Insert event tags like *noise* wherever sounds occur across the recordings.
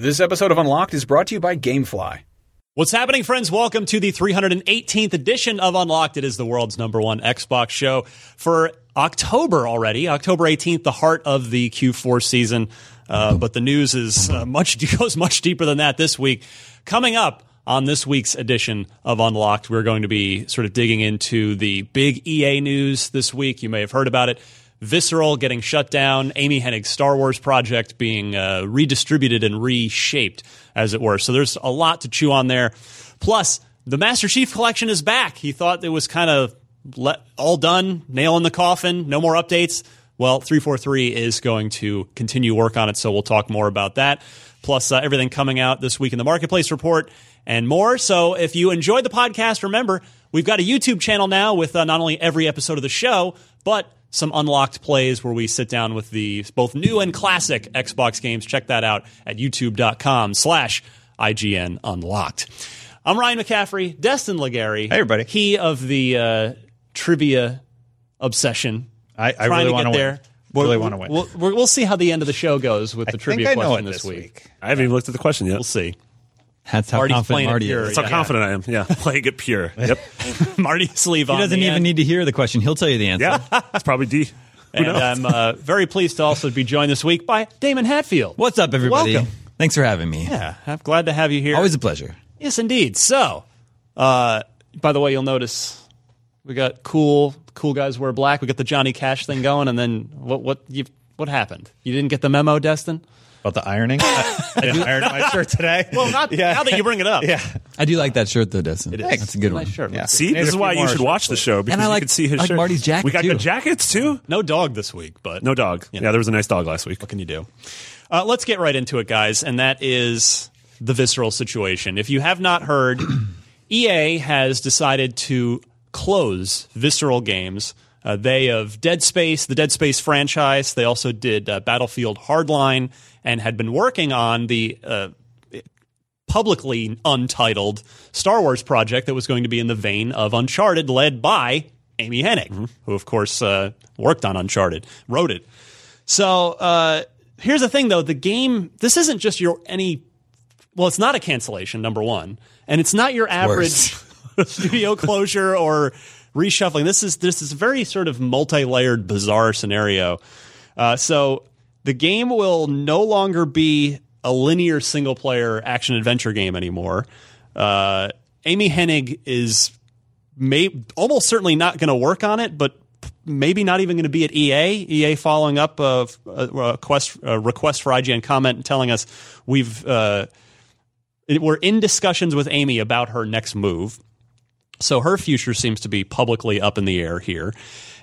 This episode of Unlocked is brought to you by Gamefly. What's happening, friends? Welcome to the 318th edition of Unlocked. It is the world's number one Xbox show for October already. October 18th, the heart of the Q4 season. Uh, but the news is uh, much *laughs* goes much deeper than that this week. Coming up on this week's edition of Unlocked, we're going to be sort of digging into the big EA news this week. You may have heard about it. Visceral getting shut down, Amy Hennig's Star Wars project being uh, redistributed and reshaped, as it were. So there's a lot to chew on there. Plus, the Master Chief Collection is back. He thought it was kind of let, all done, nail in the coffin, no more updates. Well, 343 is going to continue work on it, so we'll talk more about that. Plus, uh, everything coming out this week in the Marketplace Report and more. So, if you enjoyed the podcast, remember, we've got a YouTube channel now with uh, not only every episode of the show, but some unlocked plays where we sit down with the both new and classic Xbox games. Check that out at youtube.com slash IGN Unlocked. I'm Ryan McCaffrey, Destin Legarie. Hey, everybody. He of the uh, trivia obsession. I, I really to want get to there. win. Really want to win. We'll, we'll, we'll see how the end of the show goes with I the think trivia question it this this week. I haven't even looked at the question yet. We'll see. That's how Marty's confident playing it Marty pure. is. That's how Yeah. confident I am. Yeah, *laughs* playing it pure. Yep. Marty sleeve He on. doesn't the even end. need to hear the question. He'll tell you the answer. Yeah, it's probably D. Who And knows? I'm uh, very pleased to also be joined this week by Daemon Hatfield. What's up, everybody? Welcome. Thanks for having me. Yeah, I'm glad to have you here. Always a pleasure. Yes, indeed. So, uh, by the way, you'll notice we got cool, cool guys wear black. We got the Johnny Cash thing going, and then what? What? You, what happened? You didn't get the memo, Destin? About the ironing. I, I *laughs* ironed my shirt today. Well, not Yeah. now that you bring it up. Yeah. I do like that shirt, though, Destin. It is. That's a good one. Nice shirt. Yeah. See, this is why you should watch the show because I you like- can see his I like shirt. Marty's jacket, We got too. good jackets too. No dog this week, but No dog. Yeah. Yeah, there was a nice dog last week. what can you do? Uh, let's get right into it, guys, and that is the visceral situation. If you have not heard, *clears throat* EA has decided to close Visceral Games. Uh, they of Dead Space, the Dead Space franchise. They also did uh, Battlefield Hardline and had been working on the uh, publicly untitled Star Wars project that was going to be in the vein of Uncharted, led by Amy Hennig, who, of course, uh, worked on Uncharted, wrote it. So uh, here's the thing, though: the game. This isn't just your any. Well, it's not a cancellation, number one, and it's not your average *laughs* studio closure or reshuffling. This is this is a very sort of multi-layered, bizarre scenario. Uh, so the game will no longer be a linear single-player action adventure game anymore. Uh, Amy Hennig is may almost certainly not going to work on it, but maybe not even going to be at EA. EA following up a, a request, a request for IGN comment and telling us we've uh, we're in discussions with Amy about her next move. So her future seems to be publicly up in the air here.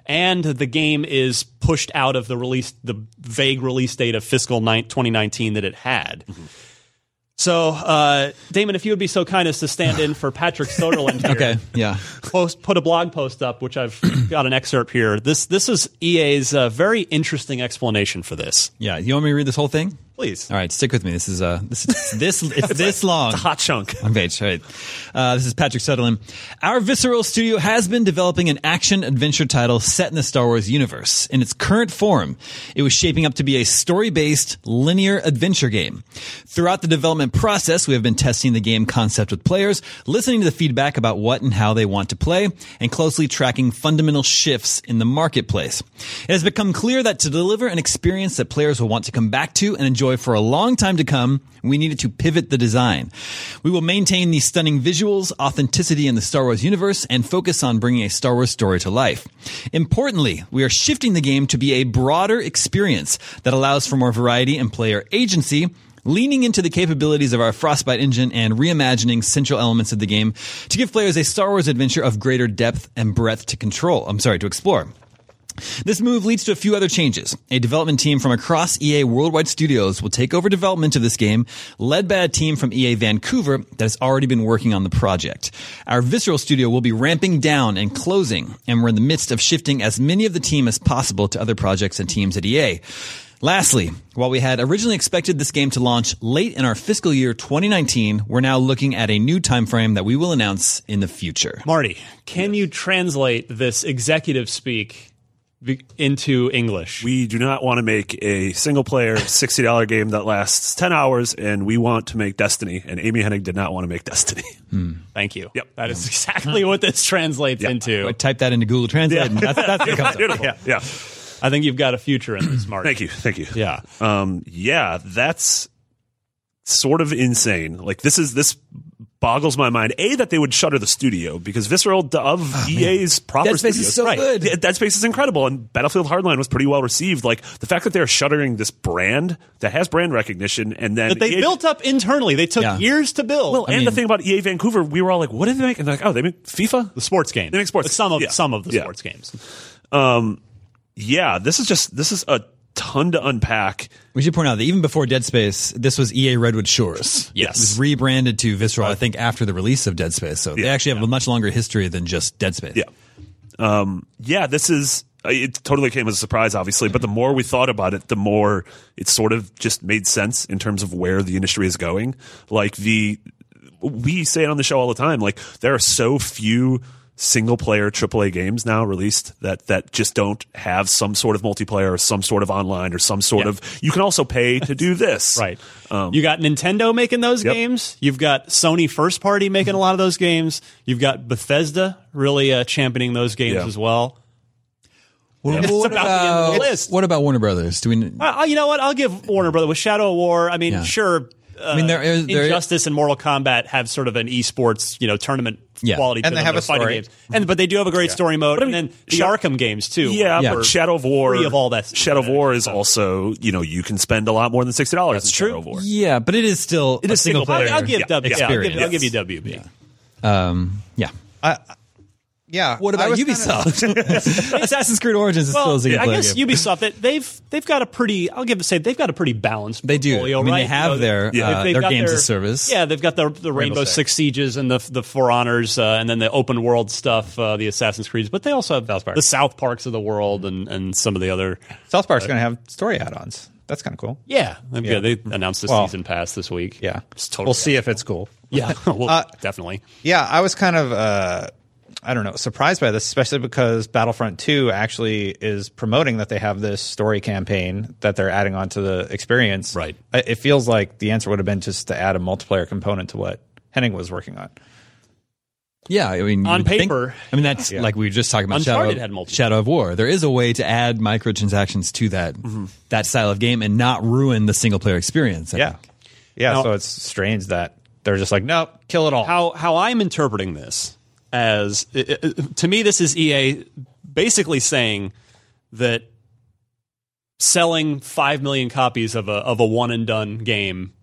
And the game is pushed out of the release, the vague release date of fiscal nine, 2019 that it had. So, uh, Daemon, if you would be so kind as to stand in for Patrick Soderlund here Okay. Yeah. post put a blog post up, which I've *clears throat* got an excerpt here. This this is EA's uh, very interesting explanation for this. Yeah. You want me to read this whole thing? Please. All right, stick with me. This is uh, this this it's *laughs* this long. Hot chunk. *laughs* On page, right. Uh, this is Patrick Soderlund. Our Visceral Studio has been developing an action adventure title set in the Star Wars universe. In its current form, it was shaping up to be a story-based linear adventure game. Throughout the development process, we have been testing the game concept with players, listening to the feedback about what and how they want to play, and closely tracking fundamental shifts in the marketplace. It has become clear that to deliver an experience that players will want to come back to and enjoy for a long time to come, we needed to pivot the design. We will maintain the stunning visuals, authenticity in the Star Wars universe, and focus on bringing a Star Wars story to life. Importantly, we are shifting the game to be a broader experience that allows for more variety and player agency, leaning into the capabilities of our Frostbite engine and reimagining central elements of the game to give players a Star Wars adventure of greater depth and breadth to control. I'm sorry, to explore. This move leads to a few other changes. A development team from across EA Worldwide Studios will take over development of this game, led by a team from EA Vancouver that has already been working on the project. Our Visceral Studio will be ramping down and closing, and we're in the midst of shifting as many of the team as possible to other projects and teams at EA. Lastly, while we had originally expected this game to launch late in our fiscal year 2019, we're now looking at a new time frame that we will announce in the future. Marty, can you translate this executive speak into English? We do not want to make a single player $60 game that lasts 10 hours, and we want to make Destiny. And Amy Hennig did not want to make Destiny. Thank you. Yep. That is exactly what this translates into. I type that into Google Translate, and that's, that's what comes up. Beautiful. Yeah. yeah. I think you've got a future in this, market. Thank you. Thank you. Yeah. Um, yeah, that's sort of insane. Like this is this boggles my mind. A that they would shutter the studio because Visceral of ah, EA's proper Oh, Dead Space is so right. good. Yeah, Dead Space is incredible, and Battlefield Hardline was pretty well received. Like the fact that they're shuttering this brand that has brand recognition, and then That they EA built up internally. They took Yeah. years to build. Well, and the thing about EA Vancouver, we were all like, "What did they make?" And they're like, "Oh, they make FIFA." the sports game. They make sports- Some of yeah. some of the Yeah. sports games. Um, yeah, this is just this is a ton to unpack. We should point out that even before Dead Space, this was EA Redwood Shores. Yes. It was rebranded to Visceral, I think, after the release of Dead Space. So they actually have a much longer history than just Dead Space. Yeah. Um, yeah, this is, it totally came as a surprise, obviously, but the more we thought about it, the more it sort of just made sense in terms of where the industry is going. Like the, we say it on the show all the time, like there are so few single player AAA games now released that, that just don't have some sort of multiplayer or some sort of online or some sort Yeah. of, you can also pay to do *laughs* this. Right. you got Nintendo making those Yep. games. You've got Sony first party making a lot of those games. You've got Bethesda really uh, championing those games Yeah. as well. What, It's what about the end of the about, what about Warner Brothers? Do we? Uh, you know what? I'll give Warner Brothers with Shadow of War. I mean, Yeah. sure. Uh, I mean, there is- there- Injustice and Mortal Kombat have sort of an esports, you know, tournament Yeah. quality to And they them. have They're a fighting story. games, and but they do have a great story mode, I mean, and then the Sha- Arkham games too. Yeah, Yeah. but Shadow of War, Free of all that Shadow of War is stuff. also, you know, you can spend a lot more than sixty dollars. That's true. Shadow of War. Yeah, but it is still It a is single single player. I'll, I'll give Yeah. W. Yeah, I'll, give. I'll give you WB. Um, yeah. Yeah. What about was kinda- Ubisoft? *laughs* *laughs* Assassin's Creed Origins is still Well, a single I guess game. Ubisoft they, they've they've got a pretty. I'll give it say they've got a pretty balanced. They do. portfolio, I mean, they have You know, their, they've- uh, their games their- of service. Yeah, they've got the the Rainbow, Six. Six Sieges and the the For Honors, uh, and then the open world stuff, uh, the Assassin's Creeds. But they also have South Park. the South Parks of the world and and some of the other. South Park's going to have story add-ons. That's kind of cool. Yeah, yeah. They announced the Well, season pass this week. Yeah. It's totally we'll see if it's cool. Yeah, *laughs* well, Uh, definitely. Yeah, I was kind of uh, I don't know surprised by this, especially because Battlefront Two actually is promoting that they have this story campaign that they're adding onto the experience. Right. It feels like the answer would have been just to add a multiplayer component to what Hennig was working on. Yeah, I mean, On would think- paper- I mean, that's like we were just talking about Uncharted Shadow, had. Shadow of War. There is a way to add microtransactions to that mm-hmm. that style of game and not ruin the single player experience. I Yeah, think. yeah. Now- so it's strange that they're just like, nope, kill it all. how how I'm interpreting this as i- i- to me this is EA basically saying that selling 5 million copies of a of a one and done game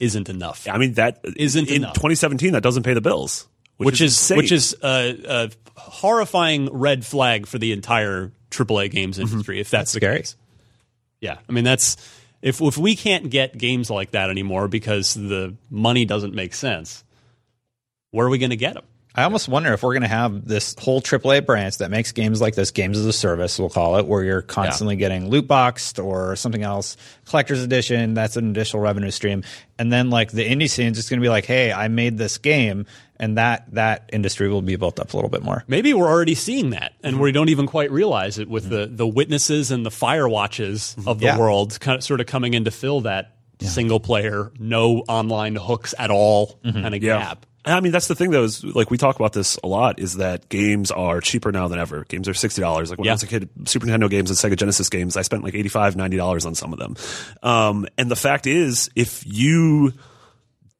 isn't enough. I mean, that Isn't in enough. 2017. That doesn't pay the bills, which, Which is insane. which is a, a horrifying red flag for the entire AAA games mm-hmm. industry if that's, the scary. case. Yeah, I mean that's if if we can't get games like that anymore because the money doesn't make sense, where are we going to get them? I almost wonder if we're going to have this whole AAA branch that makes games like this, games as a service, we'll call it, where you're constantly getting loot boxed or something else, collector's edition. That's an additional revenue stream, and then like the indie scene is just going to be like, hey, I made this game, and that that industry will be built up a little bit more. Maybe we're already seeing that, and mm-hmm. we don't even quite realize it with mm-hmm. the the witnesses and the fire watches mm-hmm. of the Yeah. world, kind of, sort of coming in to fill that single player, no online hooks at all kind of Yeah. gap. I mean, that's the thing, though, is like we talk about this a lot, is that games are cheaper now than ever. Games are $60. Like when Yeah. I was a kid, Super Nintendo games and Sega Genesis games, I spent like $85, $90 on some of them. Um, and the fact is, if you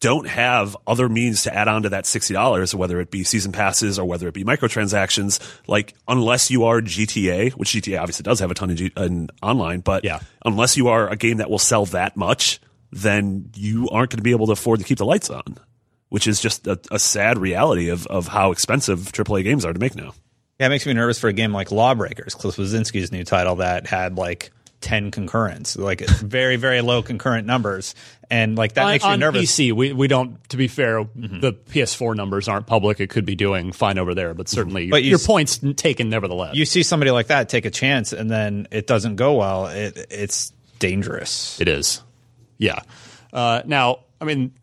don't have other means to add on to that $60, whether it be season passes or whether it be microtransactions, like unless you are GTA, which GTA obviously does have a ton of G- in online, but Yeah. unless you are a game that will sell that much, then you aren't going to be able to afford to keep the lights on, which is just a, a sad reality of, of how expensive AAA games are to make now. Yeah, it makes me nervous for a game like Lawbreakers, Cliff Bleszinski's new title that had like ten concurrents, like *laughs* very very low concurrent numbers, and like that on, makes me on nervous. PC, we, we don't. To be fair, the PS4 numbers aren't public. It could be doing fine over there, but certainly But you your s- point's taken nevertheless. You see somebody like that take a chance, and then it doesn't go well. It it's dangerous. It is. Yeah. Uh, now, I mean,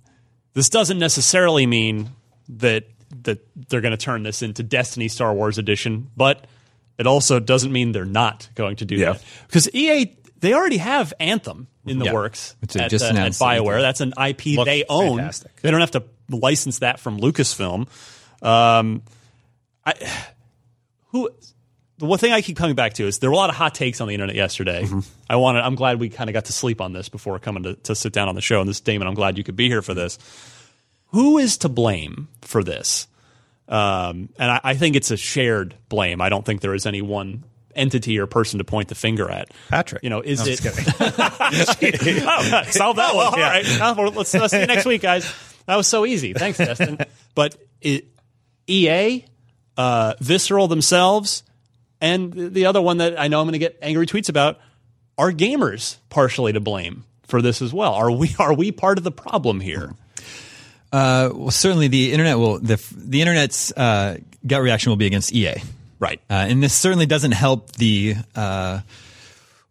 this doesn't necessarily mean that that they're going to turn this into Destiny Star Wars Edition, but it also doesn't mean they're not going to do Yeah. that because EA they already have Anthem in the Yeah. works they at, just uh, at Bioware. Anthem. That's an IP Looks they own. fantastic. They don't have to license that from Lucasfilm. Um, I who the one thing I keep coming back to is there were a lot of hot takes on the internet yesterday. I wanted. I'm glad we kind of got to sleep on this before coming to, to sit down on the show. And this, Daemon, I'm glad you could be here for this. Who is to blame for this? Um, and I, I think it's a shared blame. I don't think there is any one entity or person to point the finger at. Patrick. you know, is No, I'm it? just *laughs* oh, solve that one. All right. Let's, let's see you next week, guys. That was so easy. Thanks, Destin. *laughs* But it, EA, uh, Visceral themselves, and the the other one that I know I'm going to get angry tweets about are gamers partially to blame for this as well. Are we are we part of the problem here? Uh, well, certainly the internet will the the internet's uh, gut reaction will be against EA, Right. uh, and this certainly doesn't help the. Uh,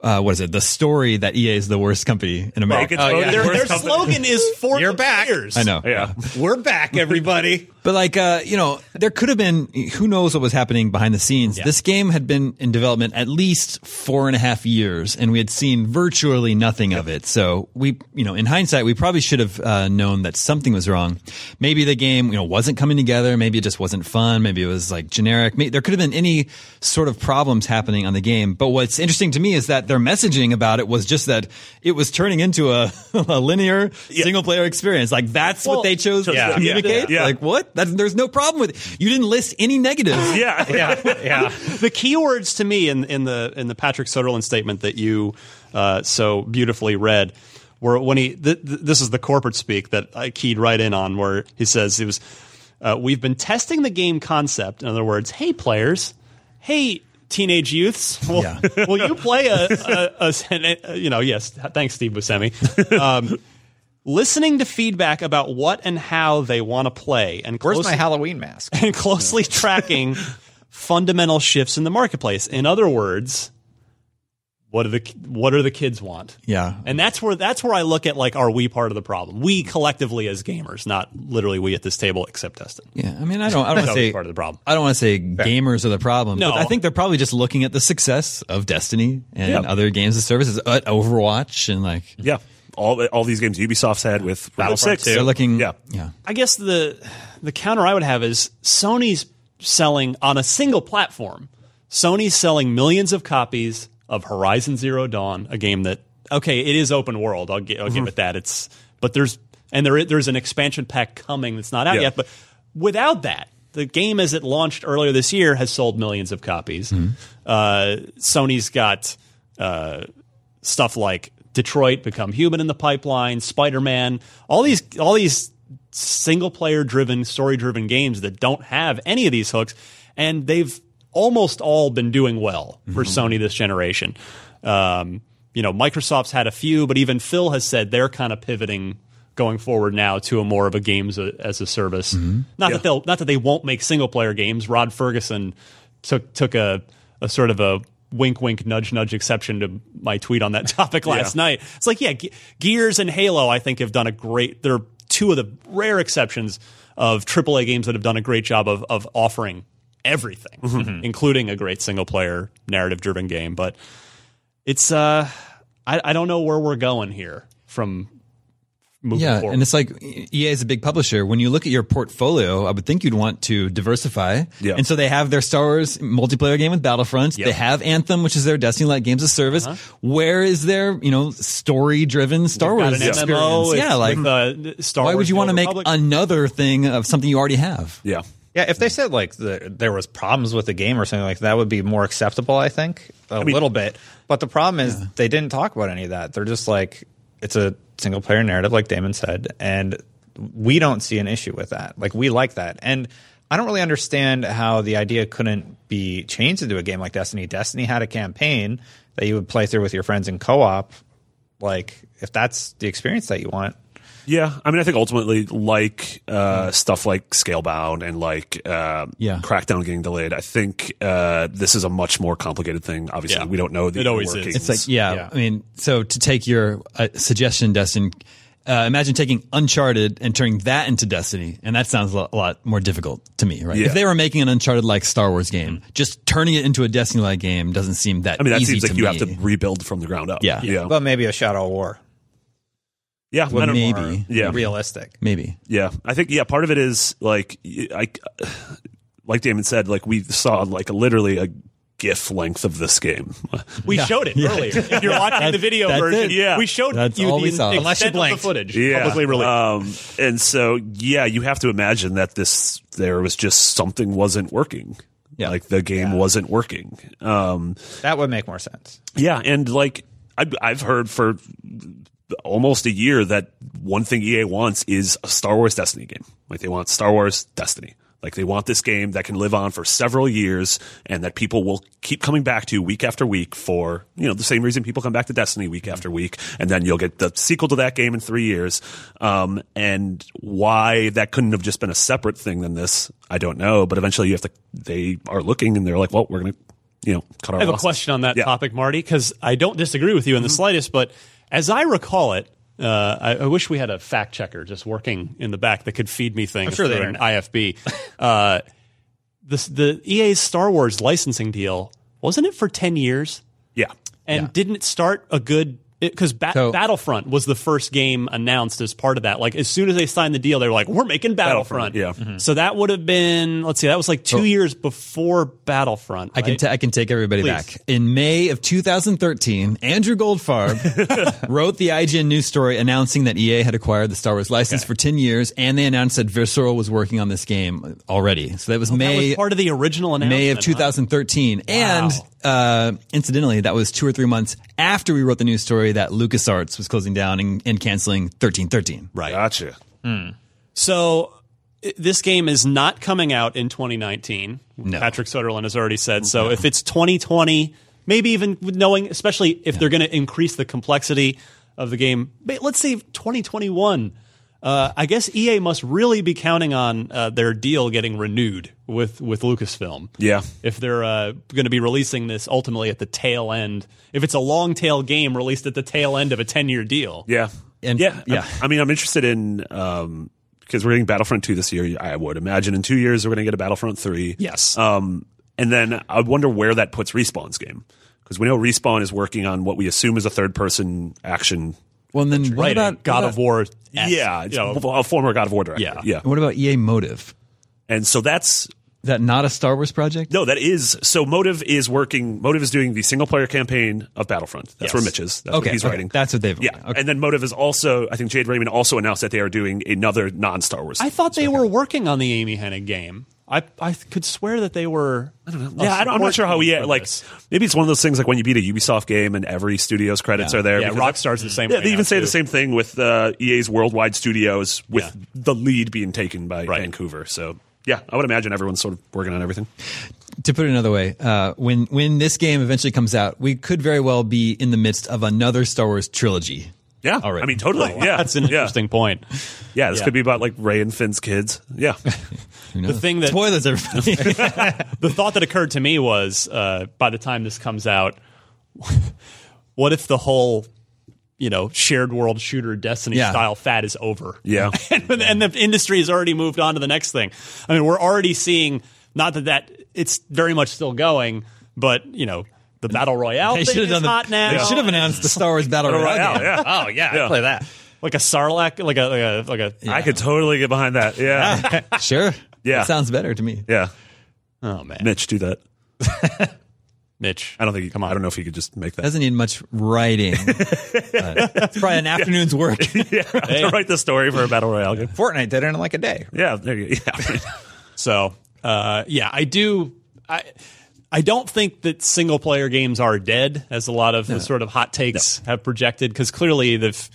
uh, what is it? The story that EA is the worst company in America. it's voted Their, their slogan is for You're the back. players. I know. Yeah. We're back, everybody. *laughs* But like, uh, you know, there could have been who knows what was happening behind the scenes. This game had been in development at least four and a half years, and we had seen virtually nothing of it. So we, you know, in hindsight, we probably should have uh, known that something was wrong. Maybe the game, you know, wasn't coming together. Maybe it just wasn't fun. Maybe it was like generic. Maybe, there could have been any sort of problems happening on the game. But what's interesting to me is that their messaging about it was just that it was turning into a, *laughs* a linear single player experience. Like that's Well, what they chose yeah, to communicate. yeah, yeah. Like what? That's, there's no problem with it. You didn't list any negatives. *laughs* Yeah. *laughs* Yeah, yeah. the keywords to me in, in the in the Patrick Soderlund statement that you uh, so beautifully read were when he th- th- this is the corporate speak that I keyed right in on where he says it was uh, we've been testing the game concept in other words hey players hey teenage youths will, Yeah. *laughs* will you play a, a, a, a you know yes thanks Steve Buscemi um, listening to feedback about what and how they want to play and Where's closely- my Halloween mask? *laughs* and closely tracking fundamental shifts in the marketplace. In other words, what are the what do the kids want? Yeah. And that's where that's where I look at like are we part of the problem? We collectively as gamers, not literally we at this table except Destin. Yeah. I mean, I don't, I don't want to say, part of the problem. I don't want to say gamers are the problem. No. But I think they're probably just looking at the success of Destiny and Yeah. other games and services, uh, Overwatch and like, Yeah. All, all these games Ubisoft's had with Rainbow Battlefront Six. two. they're looking, Yeah. yeah. I guess the the counter I would have is Sony's selling on a single platform. Sony's selling millions of copies of Horizon Zero Dawn, a game that okay, it is open world. I'll, gi- I'll give it that. It's but there's and there there's an expansion pack coming that's not out Yeah. yet. But without that, the game as it launched earlier this year has sold millions of copies. Uh, Sony's got uh, stuff like Detroit Become Human in the pipeline, Spider Man, all these all these single player driven, story driven games that don't have any of these hooks, and they've almost all been doing well for Sony this generation. Um, you know, Microsoft's had a few, but even Phil has said they're kind of pivoting going forward now to a more of a games a- as a service. Not Yeah. that they'll not that they won't make single player games. Rod Fergusson took took a, a sort of a wink wink nudge nudge exception to my tweet on that *laughs* topic last Yeah. night. It's like yeah, Ge- Gears and Halo I think have done a great. They're two of the rare exceptions of AAA games that have done a great job of of offering everything, Mm-hmm. including a great single player narrative driven game. But it's uh, I, I don't know where we're going here from moving Yeah, forward. and it's like EA is a big publisher. When you look at your portfolio, I would think you'd want to diversify. Yeah. And so they have their Star Wars multiplayer game with Battlefront. Yep. They have Anthem, which is their Destiny-like games of service. Where is their, you know, story-driven Star Got Wars an experience? MMO. yeah, like with, uh, Star why Wars would you want to make Republic. another thing of something you already have? Yeah. Yeah, if they said like the, there was problems with the game or something like that, would be more acceptable. I think a mean- little bit, but the problem is they didn't talk about any of that. They're just like it's a single player narrative, like Daemon said, and we don't see an issue with that. Like we like that, and I don't really understand how the idea couldn't be changed into a game like Destiny. Destiny had a campaign that you would play through with your friends in co-op. Like if that's the experience that you want, Yeah, I mean, I think ultimately, like uh, stuff like Scalebound and like uh, Yeah. Crackdown getting delayed, I think uh, this is a much more complicated thing. Obviously, Yeah. we don't know the It always is. It's like, yeah, Yeah. I mean, so to take your uh, suggestion, Destin, uh, imagine taking Uncharted and turning that into Destiny, and that sounds a lot, more difficult to me, right? Yeah. If they were making an Uncharted like Star Wars game, just turning it into a Destiny like game doesn't seem that. I mean, that easy seems like you me. have to rebuild from the ground up. Yeah. yeah, but maybe a Shadow War, yeah. I don't- maybe, Yeah. realistic. maybe. Yeah, I think yeah. Part of it is like I, like Daemon said, like we saw like literally a GIF length of this game. *laughs* We showed it earlier. If you're *laughs* watching the video that's version, it. Yeah. we showed That's you all the we saw. Unless you of the blinked. footage yeah, publicly released. Um, and so yeah, you have to imagine that this there was just something wasn't working. Yeah. like the game wasn't working. Um, That would make more sense. Yeah, and like I've, I've heard for almost a year that one thing EA wants is a Star Wars Destiny game. Like they want Star Wars Destiny. Like they want this game that can live on for several years and that people will keep coming back to week after week for, you know, the same reason people come back to Destiny week after week. And then you'll get the sequel to that game in three years. Um, and why that couldn't have just been a separate thing than this, I don't know. But eventually you have to, they are looking and they're like, well, we're going to, you know, cut our I have a question on that Yeah. topic, Marty, because I don't disagree with you in the slightest. But as I recall it, uh, I, I wish we had a fact checker just working in the back that could feed me things sure they an. IFB. uh, this, the EA's Star Wars licensing deal wasn't it for ten years? Yeah. And didn't it start a good? Because ba- So- Battlefront was the first game announced as part of that. Like as soon as they signed the deal, they were like, "We're making Battlefront." Battlefront, yeah. Mm-hmm. So that would have been let's see, that was like two years before Battlefront. I can right? ta- I can take everybody Please. back. In May of 2013, Andrew Goldfarb *laughs* wrote the IGN news story announcing that EA had acquired the Star Wars license for 10 years, and they announced that Visceral was working on this game already. So that was that May was part of the original announcement. May of huh? 2013. And uh, incidentally, that was two or three months after we wrote the news story that LucasArts was closing down and, and canceling 1313. Right. Gotcha. So this game is not coming out in 2019. No. Patrick Soderlund has already said so. If it's 2020, maybe even knowing, especially if they're going to increase the complexity of the game, let's say 2021. Uh, I guess EA must really be counting on uh, their deal getting renewed with with Lucasfilm. Yeah. If they're uh, going to be releasing this ultimately at the tail end, if it's a long tail game released at the tail end of a 10 year deal. Yeah. And- yeah. yeah. I, I mean, I'm interested in, um, because we're getting Battlefront 2 this year. I would imagine in two years we're going to get a Battlefront 3. Yes. Um, and then I wonder where that puts Respawn's game. Because we know Respawn is working on what we assume is a third person action. Well, and then what right. about God what of War? yeah. It's you know, a former God of War director. Yeah. Yeah. What about EA Motive? And so that's that not a Star Wars project? No, that is so. Motive is working. Motive is doing the single player campaign of Battlefront. That's Yes. where Mitch is. That's Okay, what he's okay. writing. That's what they've- Yeah, okay. and then Motive is also. I think Jade Raymond also announced that they are doing another non Star Wars. I thought they were working on the Amy Hennig game. I I could swear that they were. I don't know. Yeah, I don't, I'm not sure how we like. Maybe it's one of those things like when you beat a Ubisoft game and every studio's credits are there. Yeah, because- Rockstar's the same. Yeah, way they even say too. the same thing with uh, EA's worldwide studios, with Yeah. the lead being taken by Right. Vancouver. So yeah, I would imagine everyone's sort of working on everything. to put it another way, uh, when when this game eventually comes out, we could very well be in the midst of another Star Wars trilogy. Yeah, All right. I mean, totally. Yeah, That's an yeah. interesting point. Yeah, this Yeah. could be about like Ray and Finn's kids. Yeah, *laughs* The thing that Spoilers, everybody. *laughs* the thought that occurred to me was uh, by the time this comes out, *laughs* what if the whole you know shared world shooter Destiny Yeah. style fad is over? Yeah. and, and the industry has already moved on to the next thing. I mean, we're already seeing not that that it's very much still going, but you know the battle royale they thing should is have done hot now. They should have announced the Star Wars Battle Royale. Royale, yeah. Oh yeah, Yeah. I'd play that. like a Sarlacc, like a like a like a. I could totally get behind that. Yeah, *laughs* Sure. Yeah. That sounds better to me. yeah. Oh man, Mitch, do that. *laughs* Mitch, I don't think. You, come on. I don't know if you could just make that. Doesn't need much writing. *laughs* but it's probably an afternoon's work. yeah, to write the story for a battle royale game. Fortnite did it in like a day. Yeah, there you. Yeah, So uh, yeah, I do. I I don't think that single player games are dead, as a lot of the sort of hot takes have projected, because clearly they've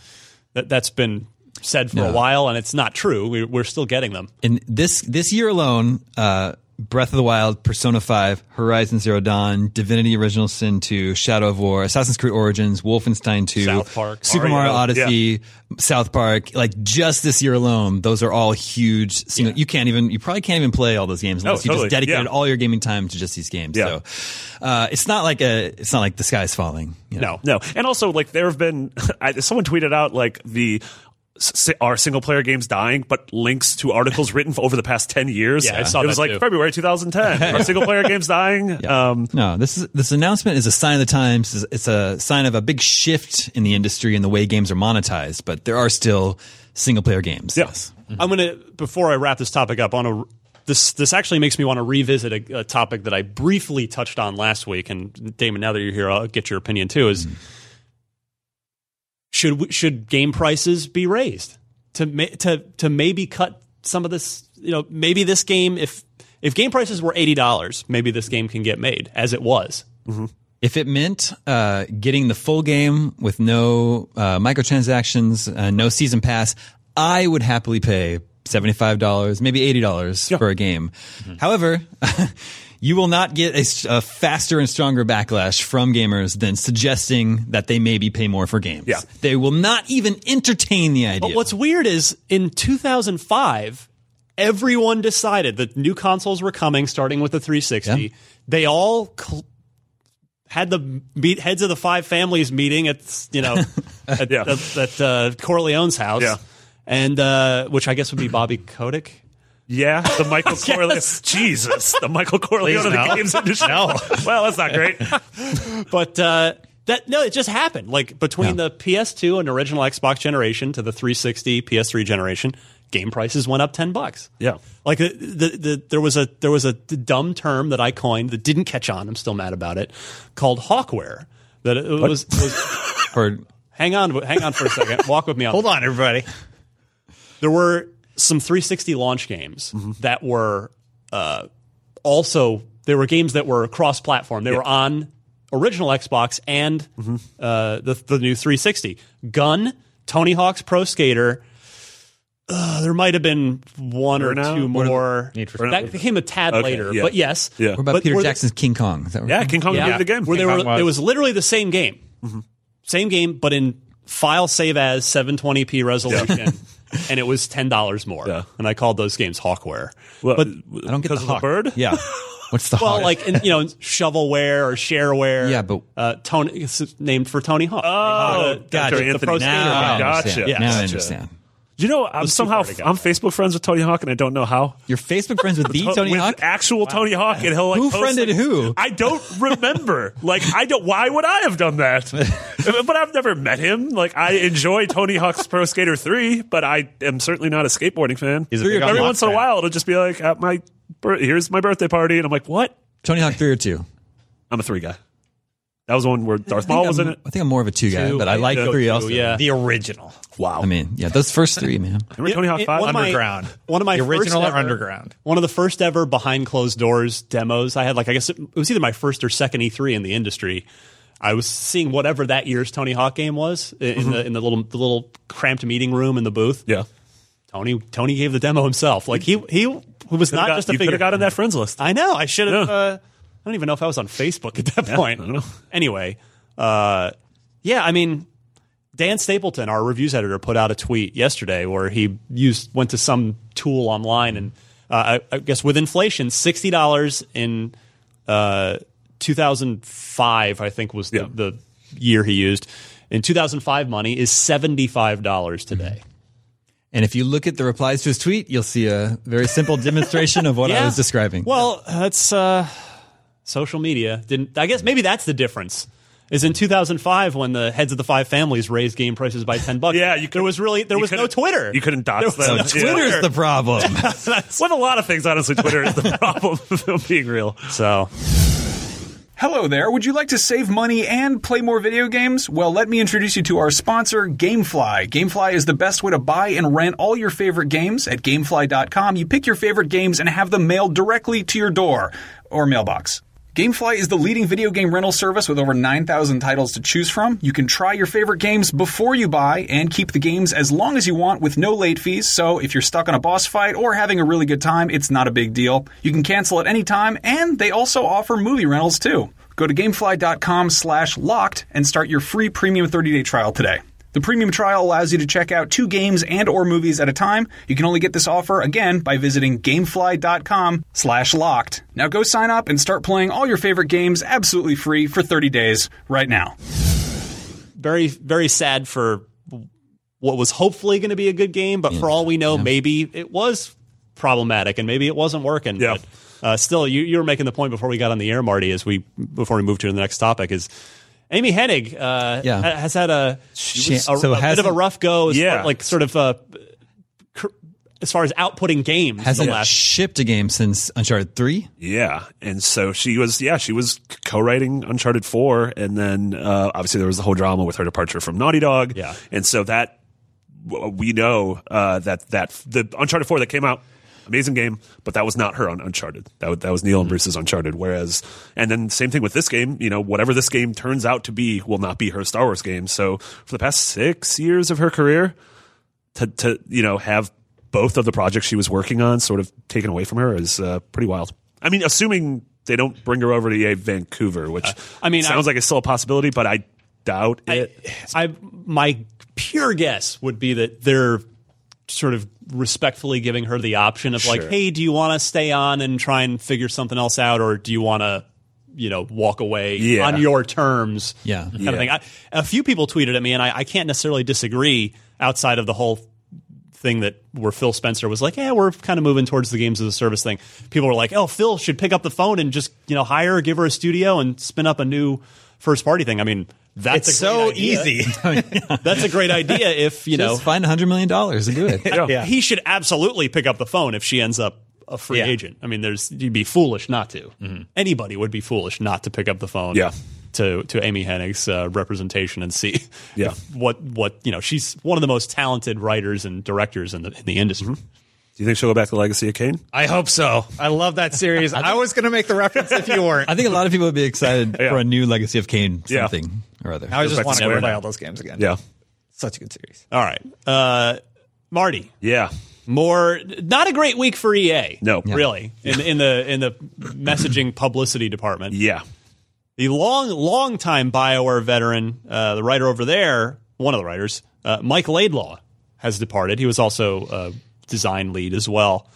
that, that's been said for a while, and it's not true. We, we're still getting them. In this this year alone, uh, Breath of the Wild, Persona 5, Horizon Zero Dawn, Divinity Original Sin 2, Shadow of War, Assassin's Creed Origins, Wolfenstein 2, South Park, Super Mario, Mario Odyssey, South Park. Like just this year alone, those are all huge. Single, You can't even you probably can't even play all those games unless you totally. just dedicated Yeah. all your gaming time to just these games. Yeah. So uh, it's not like a it's not like the sky's falling. you know? No, and also like there have been *laughs* I, someone tweeted out like the are single player games dying, but links to articles *laughs* written for over the past ten years. Yeah, I saw it was like too. February 2010. Are *laughs* single player games dying? Um, No, this is this announcement is a sign of the times. It's- It's a sign of a big shift in the industry and the way games are monetized. But there are still single player games. yes. I'm gonna before I wrap this topic up. on want to this this actually makes me want to revisit a, a topic that I briefly touched on last week. And Daemon, now that you're here, I'll get your opinion too. Is should should game prices be raised to to to maybe cut some of this? You know, maybe this game if if game prices were eighty dollars, maybe this game can get made as it was. If it meant uh, getting the full game with no uh, microtransactions, uh, no season pass, I would happily pay seventy five dollars, maybe eighty dollars for a game. However. *laughs* You will not get a faster and stronger backlash from gamers than suggesting that they maybe pay more for games. Yeah. They will not even entertain the idea. But what's weird is in 2005, everyone decided that new consoles were coming, starting with the 360. Yeah. They all cl- had the meet, heads of the five families meeting at you know *laughs* at, Yeah. at, at, uh, Corleone's house, Yeah. and uh, which I guess would be Bobby Kotick. Yeah, the Michael *laughs* Corleone. Jesus, the Michael Corleone of the no. games *laughs* industry. No. Well, that's not great. *laughs* But uh, that no, it just happened. Like between the PS2 and original Xbox generation to the 360 PS3 generation, game prices went up ten bucks. Yeah. Like the, the, the there was a there was a dumb term that I coined that didn't catch on. I'm still mad about it. Called hawkware. That it was, was hang on hang on for a second. Walk with me on. Hold on, everybody. There were some 360 launch games Mm-hmm. that were uh, also there were games that were cross platform. They were on original Xbox and Mm-hmm. uh, the the new 360. Gun, Tony Hawk's Pro Skater. Uh, there might have been one or Burnout? two more. Need for that became a tad Okay, later, yeah. but yes. Yeah. what about But Peter were the- Jackson's King Kong? Is that Yeah, King Kong yeah, gave the game. where there were. Was. It was literally the same game, same game, but in file save as 720p resolution, *laughs* and it was ten dollars more. Yeah. And I called those games Hawkware. Well, but I don't get the of the bird. Yeah. What's the *laughs* well, hawk? like in, you know, shovelware or shareware. Yeah, but- uh, Tony it's named for Tony Hawk. Oh, the, gotcha. the, the Anthony. Pro Skater now I. Gotcha. Yeah, now I understand. You know, I'm somehow far to go. I'm Facebook friends with Tony Hawk, and I don't know how. You're Facebook friends with *laughs* the Tony with Hawk? actual Tony Hawk, and he'll like Who post, friended like- who? I don't *laughs* remember. like, I don't. Why would I have done that? *laughs* but I've never met him. Like, I enjoy Tony Hawk's Pro Skater Three, but I am certainly not a skateboarding fan. He's a big Every Hawk once in a while, it'll just be like, at my here's my birthday party, and I'm like, what? Tony Hawk 3 or 2? I'm a three guy. That was the one where Darth Maul was I'm- in it. I think I'm more of a 2 guy, Two, but I I like go 3 two, also. yeah. The original. Wow. I mean, yeah, those first three, man. *laughs* Remember Tony Hawk It- Five? one of my- Underground. One of my The original first or ever- underground? One of the first ever behind closed doors demos I had. Like I guess it, it was either my first or second E3 in the industry. I was seeing whatever that year's Tony Hawk game was in Mm-hmm. the in the little the little cramped meeting room in the booth. yeah. Tony Tony gave the demo himself. Like he he was not Got- just a you could figure. have got in that friends list. I know. I should have. Yeah. Uh, I don't even know if I was on Facebook at that *laughs* point. I. Anyway, uh, yeah. I mean, Dan Stapleton, our reviews editor, put out a tweet yesterday where he used went to some tool online and uh, I, I guess with inflation, sixty dollars in uh, 2005, I think was the, Yeah. the year he used. In 2005 money is $75 today. And if you look at the replies to his tweet, you'll see a very simple demonstration of what I *laughs* was describing. Well, that's uh, social media. Didn't I guess maybe that's the difference. Is in 2005 when the heads of the five families raised game prices by 10 bucks. *laughs* Yeah, you there was really there was no Twitter. You couldn't dox them. no Yeah. Twitter's the problem. *laughs* With a lot of things, honestly, Twitter is the *laughs* problem. being real. So Hello there. Would you like to save money and play more video games? Well, let me introduce you to our sponsor, Gamefly. Gamefly is the best way to buy and rent all your favorite games at gamefly.com. You pick your favorite games and have them mailed directly to your door or mailbox. Gamefly is the leading video game rental service with over 9,000 titles to choose from. You can try your favorite games before you buy and keep the games as long as you want with no late fees. So if you're stuck on a boss fight or having a really good time, it's not a big deal. You can cancel at any time and they also offer movie rentals too. Go to gamefly.com slash locked and start your free premium 30-day trial today. The premium trial allows you to check out two games and or movies at a time. You can only get this offer again by visiting gamefly.com slash locked. Now go sign up and start playing all your favorite games absolutely free for 30 days right now. very very sad for what was hopefully going to be a good game, but for all we know, maybe it was problematic and maybe it wasn't working. Yeah. But, uh, still, you, you were making the point before we got on the air, Marty, as we before we moved to the next topic is. Amy Hennig uh, Yeah. ha- has had a, She- a, so a bit of a rough go, as Yeah. far, like sort of uh, cr- as far as outputting games. Hasn't the last, shipped a game since Uncharted 3. Yeah, and so she was. Yeah, she was co-writing Uncharted Four, and then uh, obviously there was the whole drama with her departure from Naughty Dog. Yeah. and so that we know uh, that that the Uncharted Four that came out. Amazing game, but that was not her on Uncharted. That, was- that was Neil and Bruce's Uncharted. Whereas, and then same thing with this game. You know, whatever this game turns out to be will not be her Star Wars game. So for the past six years of her career, to to you know have both of the projects she was working on sort of taken away from her is uh, pretty wild. I mean, assuming they don't bring her over to EA Vancouver, which I mean, sounds I- like it's still a possibility, but I doubt it. I my pure guess would be that they're sort of respectfully giving her the option of like, Sure. hey, do you want to stay on and try and figure something else out, or do you want to, you know, walk away Yeah. on your terms? Yeah. kind Yeah. of thing. I, a few people tweeted at me, and I, I can't necessarily disagree. Outside of the whole thing that where Phil Spencer was like, yeah, we're kind of moving towards the games as a service thing. People were like, oh, Phil should pick up the phone and just you know hire, give her a studio, and spin up a new first party thing. I mean, that's It's a great so idea. easy. *laughs* That's a great idea if you know Just find $100 million and do it. *laughs* Yeah. he should absolutely pick up the phone if she ends up a free Yeah. agent. I mean, there's you'd be foolish not to. Anybody would be foolish not to pick up the phone. Yeah. To, to Amy Hennig's uh, representation and see Yeah. if what what you know she's one of the most talented writers and directors in the in the industry. Do you think she'll go back to Legacy of Kain? I hope so. I love that *laughs* series. I was going to make the reference if you weren't. I think a lot of people would be excited Yeah. for a new Legacy of Kain Yeah. something or other. I Goes just want to Square play now. all those games again. Yeah, Such a good series. All right, uh, Marty. yeah. More not a great week for EA. No. Yeah. really in in the in the messaging publicity department. Yeah, the long, long time Bioware veteran, uh, the writer over there, one of the writers, uh, Mike Laidlaw, has departed. He was also a design lead as well.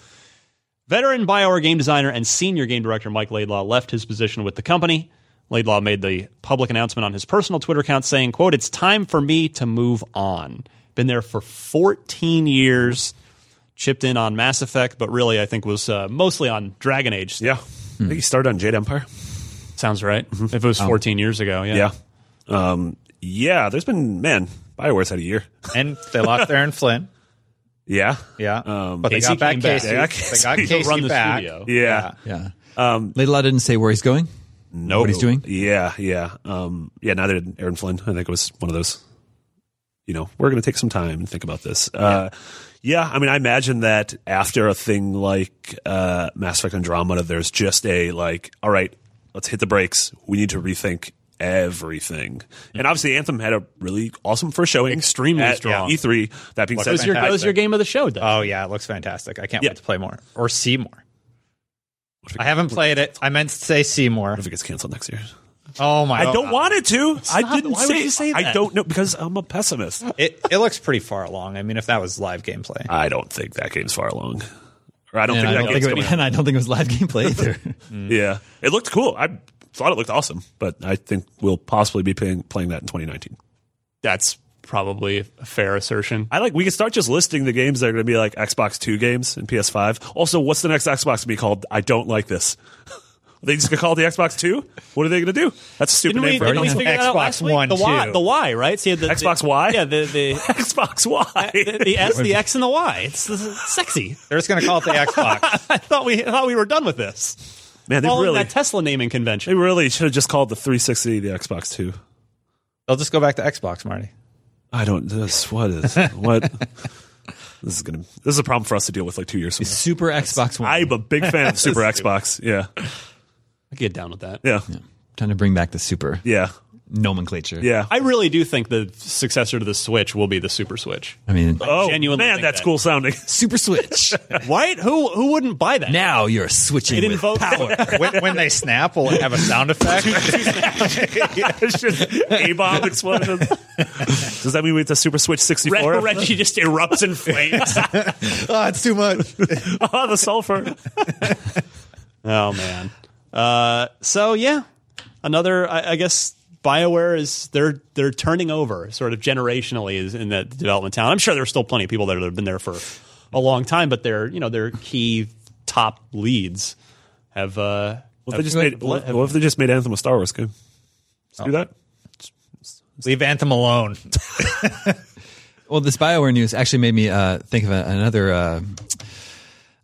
Veteran Bioware game designer and senior game director Mike Laidlaw left his position with the company. Laidlaw made the public announcement on his personal Twitter account saying, quote, It's time for me to move on. Been there for 14 years, chipped in on Mass Effect, but really I think was uh, mostly on Dragon Age. yeah. I think he started on Jade Empire. Sounds right. If it was 14 years ago, yeah. Yeah, um, yeah. There's been man, Bioware's had a year. And they lost Aaron Flynn. Yeah, Yeah. Um, but they Casey got back came back. Casey. They got They Casey. got Casey run the back. studio. yeah. yeah. Um, Laidlaw didn't say where he's going. No, What he's doing? Yeah, yeah, um, yeah. Neither did Aaron Flynn. I think it was one of those. You know, we're going to take some time and think about this. Uh, yeah, I mean, I imagine that after a thing like uh, Mass Effect Andromeda, there's just a like, all right, let's hit the brakes. We need to rethink everything. And obviously, Anthem had a really awesome first showing, Extremely at strong. E3. That being What said, was, your, was your game of the show, then? Oh yeah, it looks fantastic. I can't Yeah. wait to play more or see more. I haven't played it. I meant to say Seymour. if it gets canceled next year? Oh my! I don't want it to. I Stop. didn't Why say, would you say I don't know because I'm a pessimist. It, it looks pretty far along. I mean, if that was live gameplay, I don't think that game's far along. Or I don't And think I that don't think game's it, *laughs* and I don't think it was live gameplay either. out. *laughs* Yeah, it looked cool. I thought it looked awesome, but I think we'll possibly be playing, playing that in 2019. That's probably a fair assertion. I like we can start just listing the games that are going to be like Xbox Two games and PS5. Also, what's the next Xbox going to be called? I don't like this. Are *laughs* they just going to call it the Xbox Two? What are they going to do? That's a stupid Didn't we, name for didn't we it. figure that out Xbox last week? One, the Y, too. the Y, right? See, the, Xbox the, Y? Yeah, the the, *laughs* Xbox Y. Uh, the the S, the *laughs* X, and the Y. It's, it's sexy. they're just going to call it the Xbox. I thought we I thought we were done with this. Man, they Following really, that Tesla naming convention. they really should have just called the 360 the Xbox Two. They'll just go back to Xbox, Marty. I don't. This what is what? *laughs* This is gonna. This is a problem for us to deal with like two years from now. Super Xbox One. I'm a big fan of *laughs* Super Xbox. Yeah, I get down with that. yeah, trying to bring back the super yeah, nomenclature. yeah. I really do think the successor to the Switch will be the Super Switch. I mean, oh genuinely man, that's that. cool sounding. *laughs* Super Switch. *laughs* Right? Who who wouldn't buy that? now you're switching It with invokes power. when, when they snap, will it have a sound effect? *laughs* it's just a bomb explosion. Does that mean we have to Super Switch 64? Red, Reggie just erupts in flames. oh, it's too much. oh, the sulfur. oh man. Uh, so yeah, another. I, I guess Bioware is they're they're turning over sort of generationally in that development town. I'm sure there's still plenty of people that have been there for a long time, but they're you know their key top leads have. Uh, What if, have- they just made, what, what if they just made Anthem a Star Wars game? Let's do that. Leave Anthem alone. *laughs* *laughs* Well, this Bioware news actually made me uh, think of a, another uh,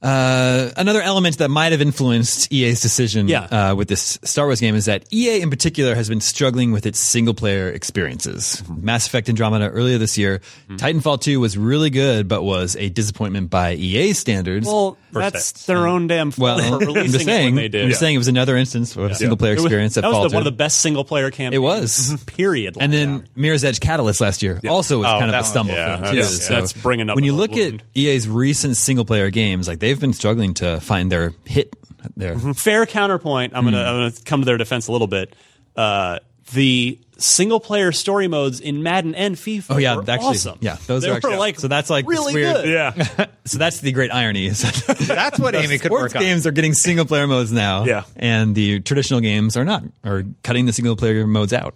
uh, another element that might have influenced EA's decision Yeah. uh, with this Star Wars game is that EA in particular has been struggling with its single player experiences. Mass Effect Andromeda earlier this year, Titanfall 2 was really good, but was a disappointment by EA standards. well, that's their own damn fault Well, for I'm releasing just saying, it when they did. I'm just saying it was another instance of a single player It was- experience that, that was the, one of the best single player campaigns. It was. *laughs* period. And then Mirror's Edge Catalyst last year also was Oh, kind of a stumble yeah, film too. that's- So that's bringing up when you look old at. EA's recent single player games, like they've been struggling to find their hit. Their fair counterpoint. I'm gonna I'm gonna come to their defense a little bit. Uh, the single player story modes in Madden and FIFA. oh yeah, were actually, awesome. yeah, those They are were actually, like so that's like this really weird. good. Yeah. *laughs* So that's the great irony. Is that *laughs* That's what *laughs* Amy could sports work on. games are getting single player modes now, Yeah. and the traditional games are not, are cutting the single player modes out.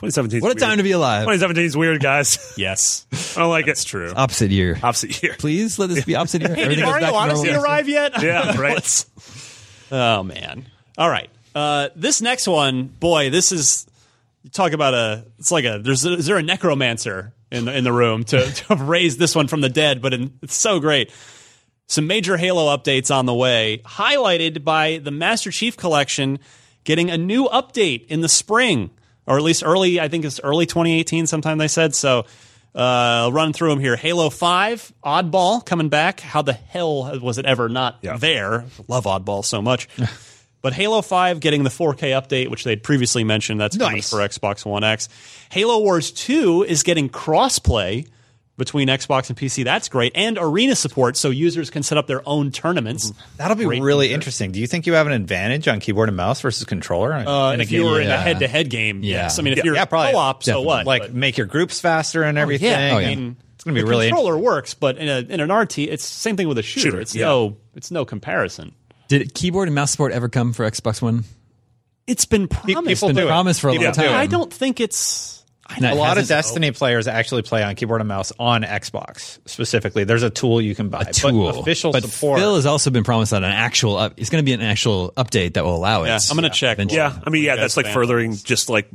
2017. 's What a time to be alive! 2017 is weird, guys. *laughs* Yes, *laughs* I don't like it. it's true. Opposite year. Opposite year. Please let this be opposite year. *laughs* Hey, did goes Mario back to normal. Odyssey arrive yet? Yeah, right. Oh man. All right. Uh, this next one, boy, this is you talk about a. It's like a. There's a, is there a necromancer in the in the room to, to have raised this one from the dead? But in, it's so great. Some major Halo updates on the way, highlighted by the Master Chief Collection getting a new update in the spring, or at least early. I think it's early 2018. Sometime they said so. Uh, I'll run through them here. Halo 5, Oddball coming back. How the hell was it ever not Yeah. there? Love Oddball so much. *laughs* but Halo 5 getting the 4K update, which they'd previously mentioned. That's coming for Xbox One X. Halo Wars 2 is getting crossplay between Xbox and PC. That's great. And arena support so users can set up their own tournaments. That'll be Great really feature. interesting. Do you think you have an advantage on keyboard and mouse versus controller? Uh, in a if you were in a head-to-head game, Yeah. yes. I mean, if Yeah, you're yeah, probably. co-op, so Definitely. what? like But- make your groups faster and everything. yeah, Oh, I yeah. mean, It's gonna be the really controller works, but in a in an RT, it's the same thing with a shooter. Shooter, it's yeah. no it's no comparison. Did keyboard and mouse support ever come for Xbox One? It's been promised. people It's been do it. promised for a People long time. I don't think it's. I No, a lot of hasn't- Destiny players actually play on keyboard and mouse on Xbox specifically. There's a tool you can buy. A tool. But official but support. Phil has also been promised on an actual. Up, it's going to be an actual update that will allow it. Yeah, I'm going to check. eventually. Yeah, I mean, yeah, that's like furthering just like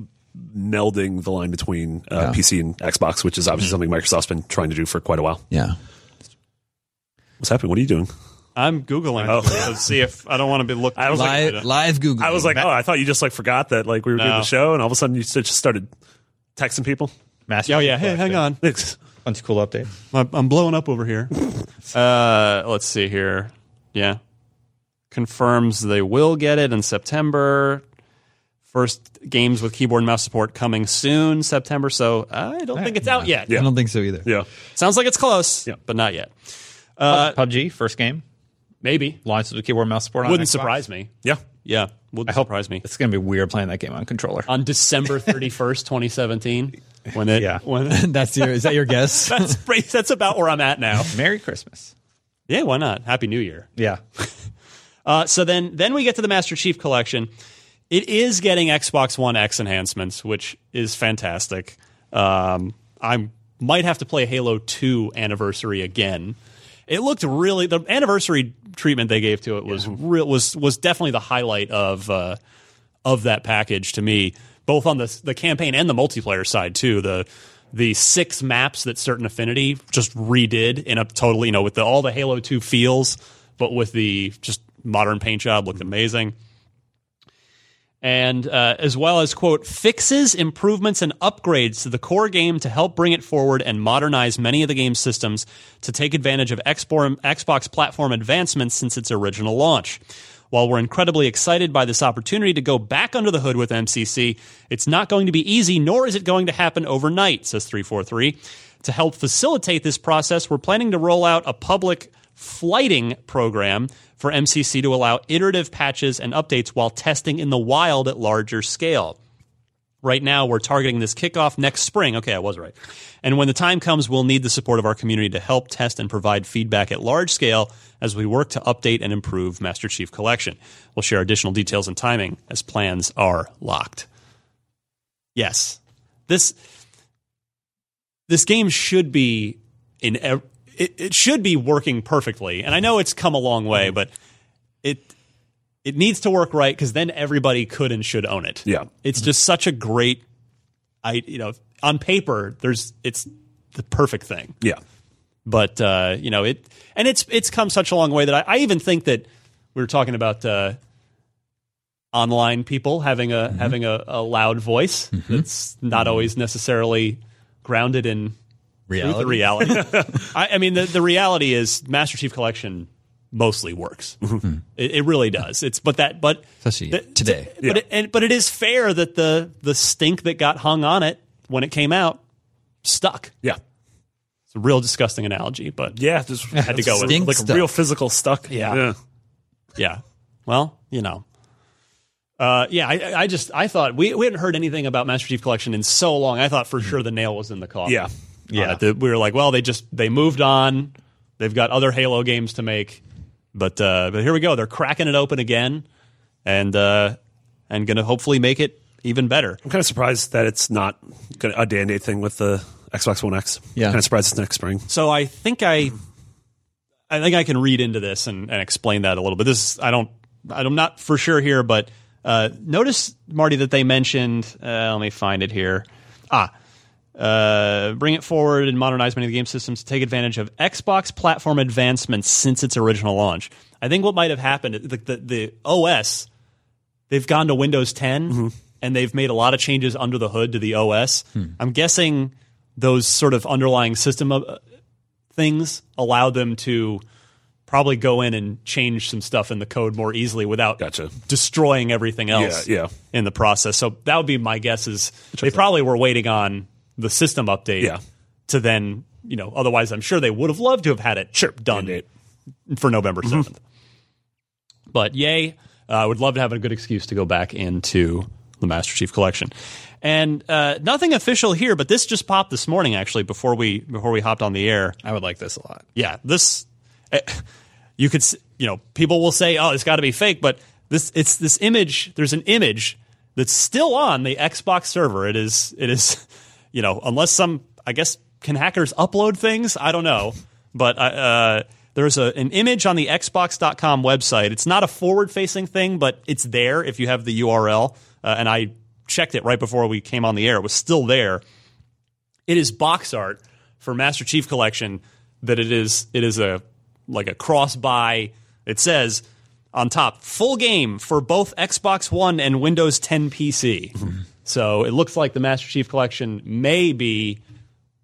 melding the line between uh, PC and Xbox, which is obviously something Microsoft's been trying to do for quite a while. yeah. What's happening? What are you doing? I'm googling Oh. to see if I don't want to be looking. I was like- Live, live Google. I was like, oh, I thought you just like forgot that like we were doing the show, and all of a sudden you just started texting people. Master oh yeah, hey, hang on. It's- Bunch of cool updates. I'm I'm blowing up over here. *laughs* uh, let's see here. Yeah, confirms they will get it in September. First games with keyboard and mouse support coming soon, September. So I don't think it's out yet. I don't think so either. Yeah, Sounds like it's close, Yeah. but not yet. Uh, PUBG first game Maybe launched with keyboard and mouse support. On wouldn't Xbox. surprise me. yeah. Yeah, would I hope surprise me. It's going to be weird playing that game on controller. On December *laughs* 31st, 2017, when it Yeah. when *laughs* That's your. Is that your guess? *laughs* that's that's about where I'm at now. Merry Christmas. Yeah, why not? Happy New Year. Yeah. Uh, so then, then we get to the Master Chief Collection. It is getting Xbox One X enhancements, which is fantastic. Um, I might have to play Halo Two Anniversary again. It looked really the anniversary treatment they gave to it was real was was definitely the highlight of uh, of that package to me, both on the the campaign and the multiplayer side too. The the six maps that Certain Affinity just redid in a totally you know with the, all the Halo Two feels, but with the just modern paint job looked amazing and uh, as well as quote fixes improvements and upgrades to the core game to help bring it forward and modernize many of the game's systems to take advantage of Xbox Xbox platform advancements since its original launch. While we're incredibly excited by this opportunity to go back under the hood with MCC, it's not going to be easy, nor is it going to happen overnight, says 343. To help facilitate this process, we're planning to roll out a public flighting program for MCC to allow iterative patches and updates while testing in the wild at larger scale. Right now, we're targeting this kickoff next spring. Okay, I was right. And when the time comes, we'll need the support of our community to help test and provide feedback at large scale as we work to update and improve Master Chief Collection. We'll share additional details and timing as plans are locked. Yes, this this game should be in it, it should be working perfectly. And I know it's come a long way, but it it needs to work right because then everybody could and should own it. Yeah. it's just such a great, I you know on paper there's it's the perfect thing, Yeah. but uh, you know it and it's it's come such a long way that I, I even think that we were talking about. Uh, Online people having a having a, a loud voice that's not always necessarily grounded in Reality? Truth reality. *laughs* I, I mean, the, the reality is Master Chief Collection mostly works. *laughs* It, it really does. It's but that but Especially the- today. But it, and, but it is fair that the the stink that got hung on it when it came out stuck. Yeah. It's a real disgusting analogy, but Yeah. Just had to go with it. Stink like stuff. real physical stuck. Yeah. Yeah. yeah. Well, you know. Uh, yeah, I, I just I thought we, we hadn't heard anything about Master Chief Collection in so long. I thought for sure the nail was in the coffin. Yeah. Yeah, Uh, the, we were like, well, they just they moved on. They've got other Halo games to make, but uh, but here we go. They're cracking it open again, and uh, and going to hopefully make it even better. I'm kind of surprised that it's not gonna, a day and date thing with the Xbox One X. Yeah. Kind of surprised it's next spring. So I think I, I think I can read into this and, and explain that a little bit. This I don't I'm not for sure here, but uh, notice Marty that they mentioned. Uh, let me find it here. Ah. Uh, bring it forward and modernize many of the game systems to take advantage of Xbox platform advancements since its original launch. I think what might have happened, the, the, the OS, they've gone to Windows 10 and they've made a lot of changes under the hood to the OS. I'm guessing those sort of underlying system uh, things allow them to probably go in and change some stuff in the code more easily without Gotcha. destroying everything else Yeah, yeah. in the process. So that would be my guess is they probably were waiting on the system update Yeah. to then, you know, otherwise I'm sure they would have loved to have had it chirp done Mandate. for November 7th. But yay, uh, I would love to have a good excuse to go back into the Master Chief Collection. And uh, nothing official here, but this just popped this morning actually before we before we hopped on the air. I would like this a lot. Yeah, this eh, you could s- you know people will say oh it's got to be fake, but this it's this image. There's an image that's still on the Xbox server. It is it is you know unless some I guess can hackers upload things? I don't know, but uh, there's a, an image on the Xbox.com website. It's not a forward facing thing, but it's there if you have the URL. Uh, and I checked it right before we came on the air. It was still there it is box art for Master Chief Collection that it is it is a like a cross buy. It says on top full game for both Xbox One and Windows 10 PC. *laughs* so it looks like the Master Chief Collection may be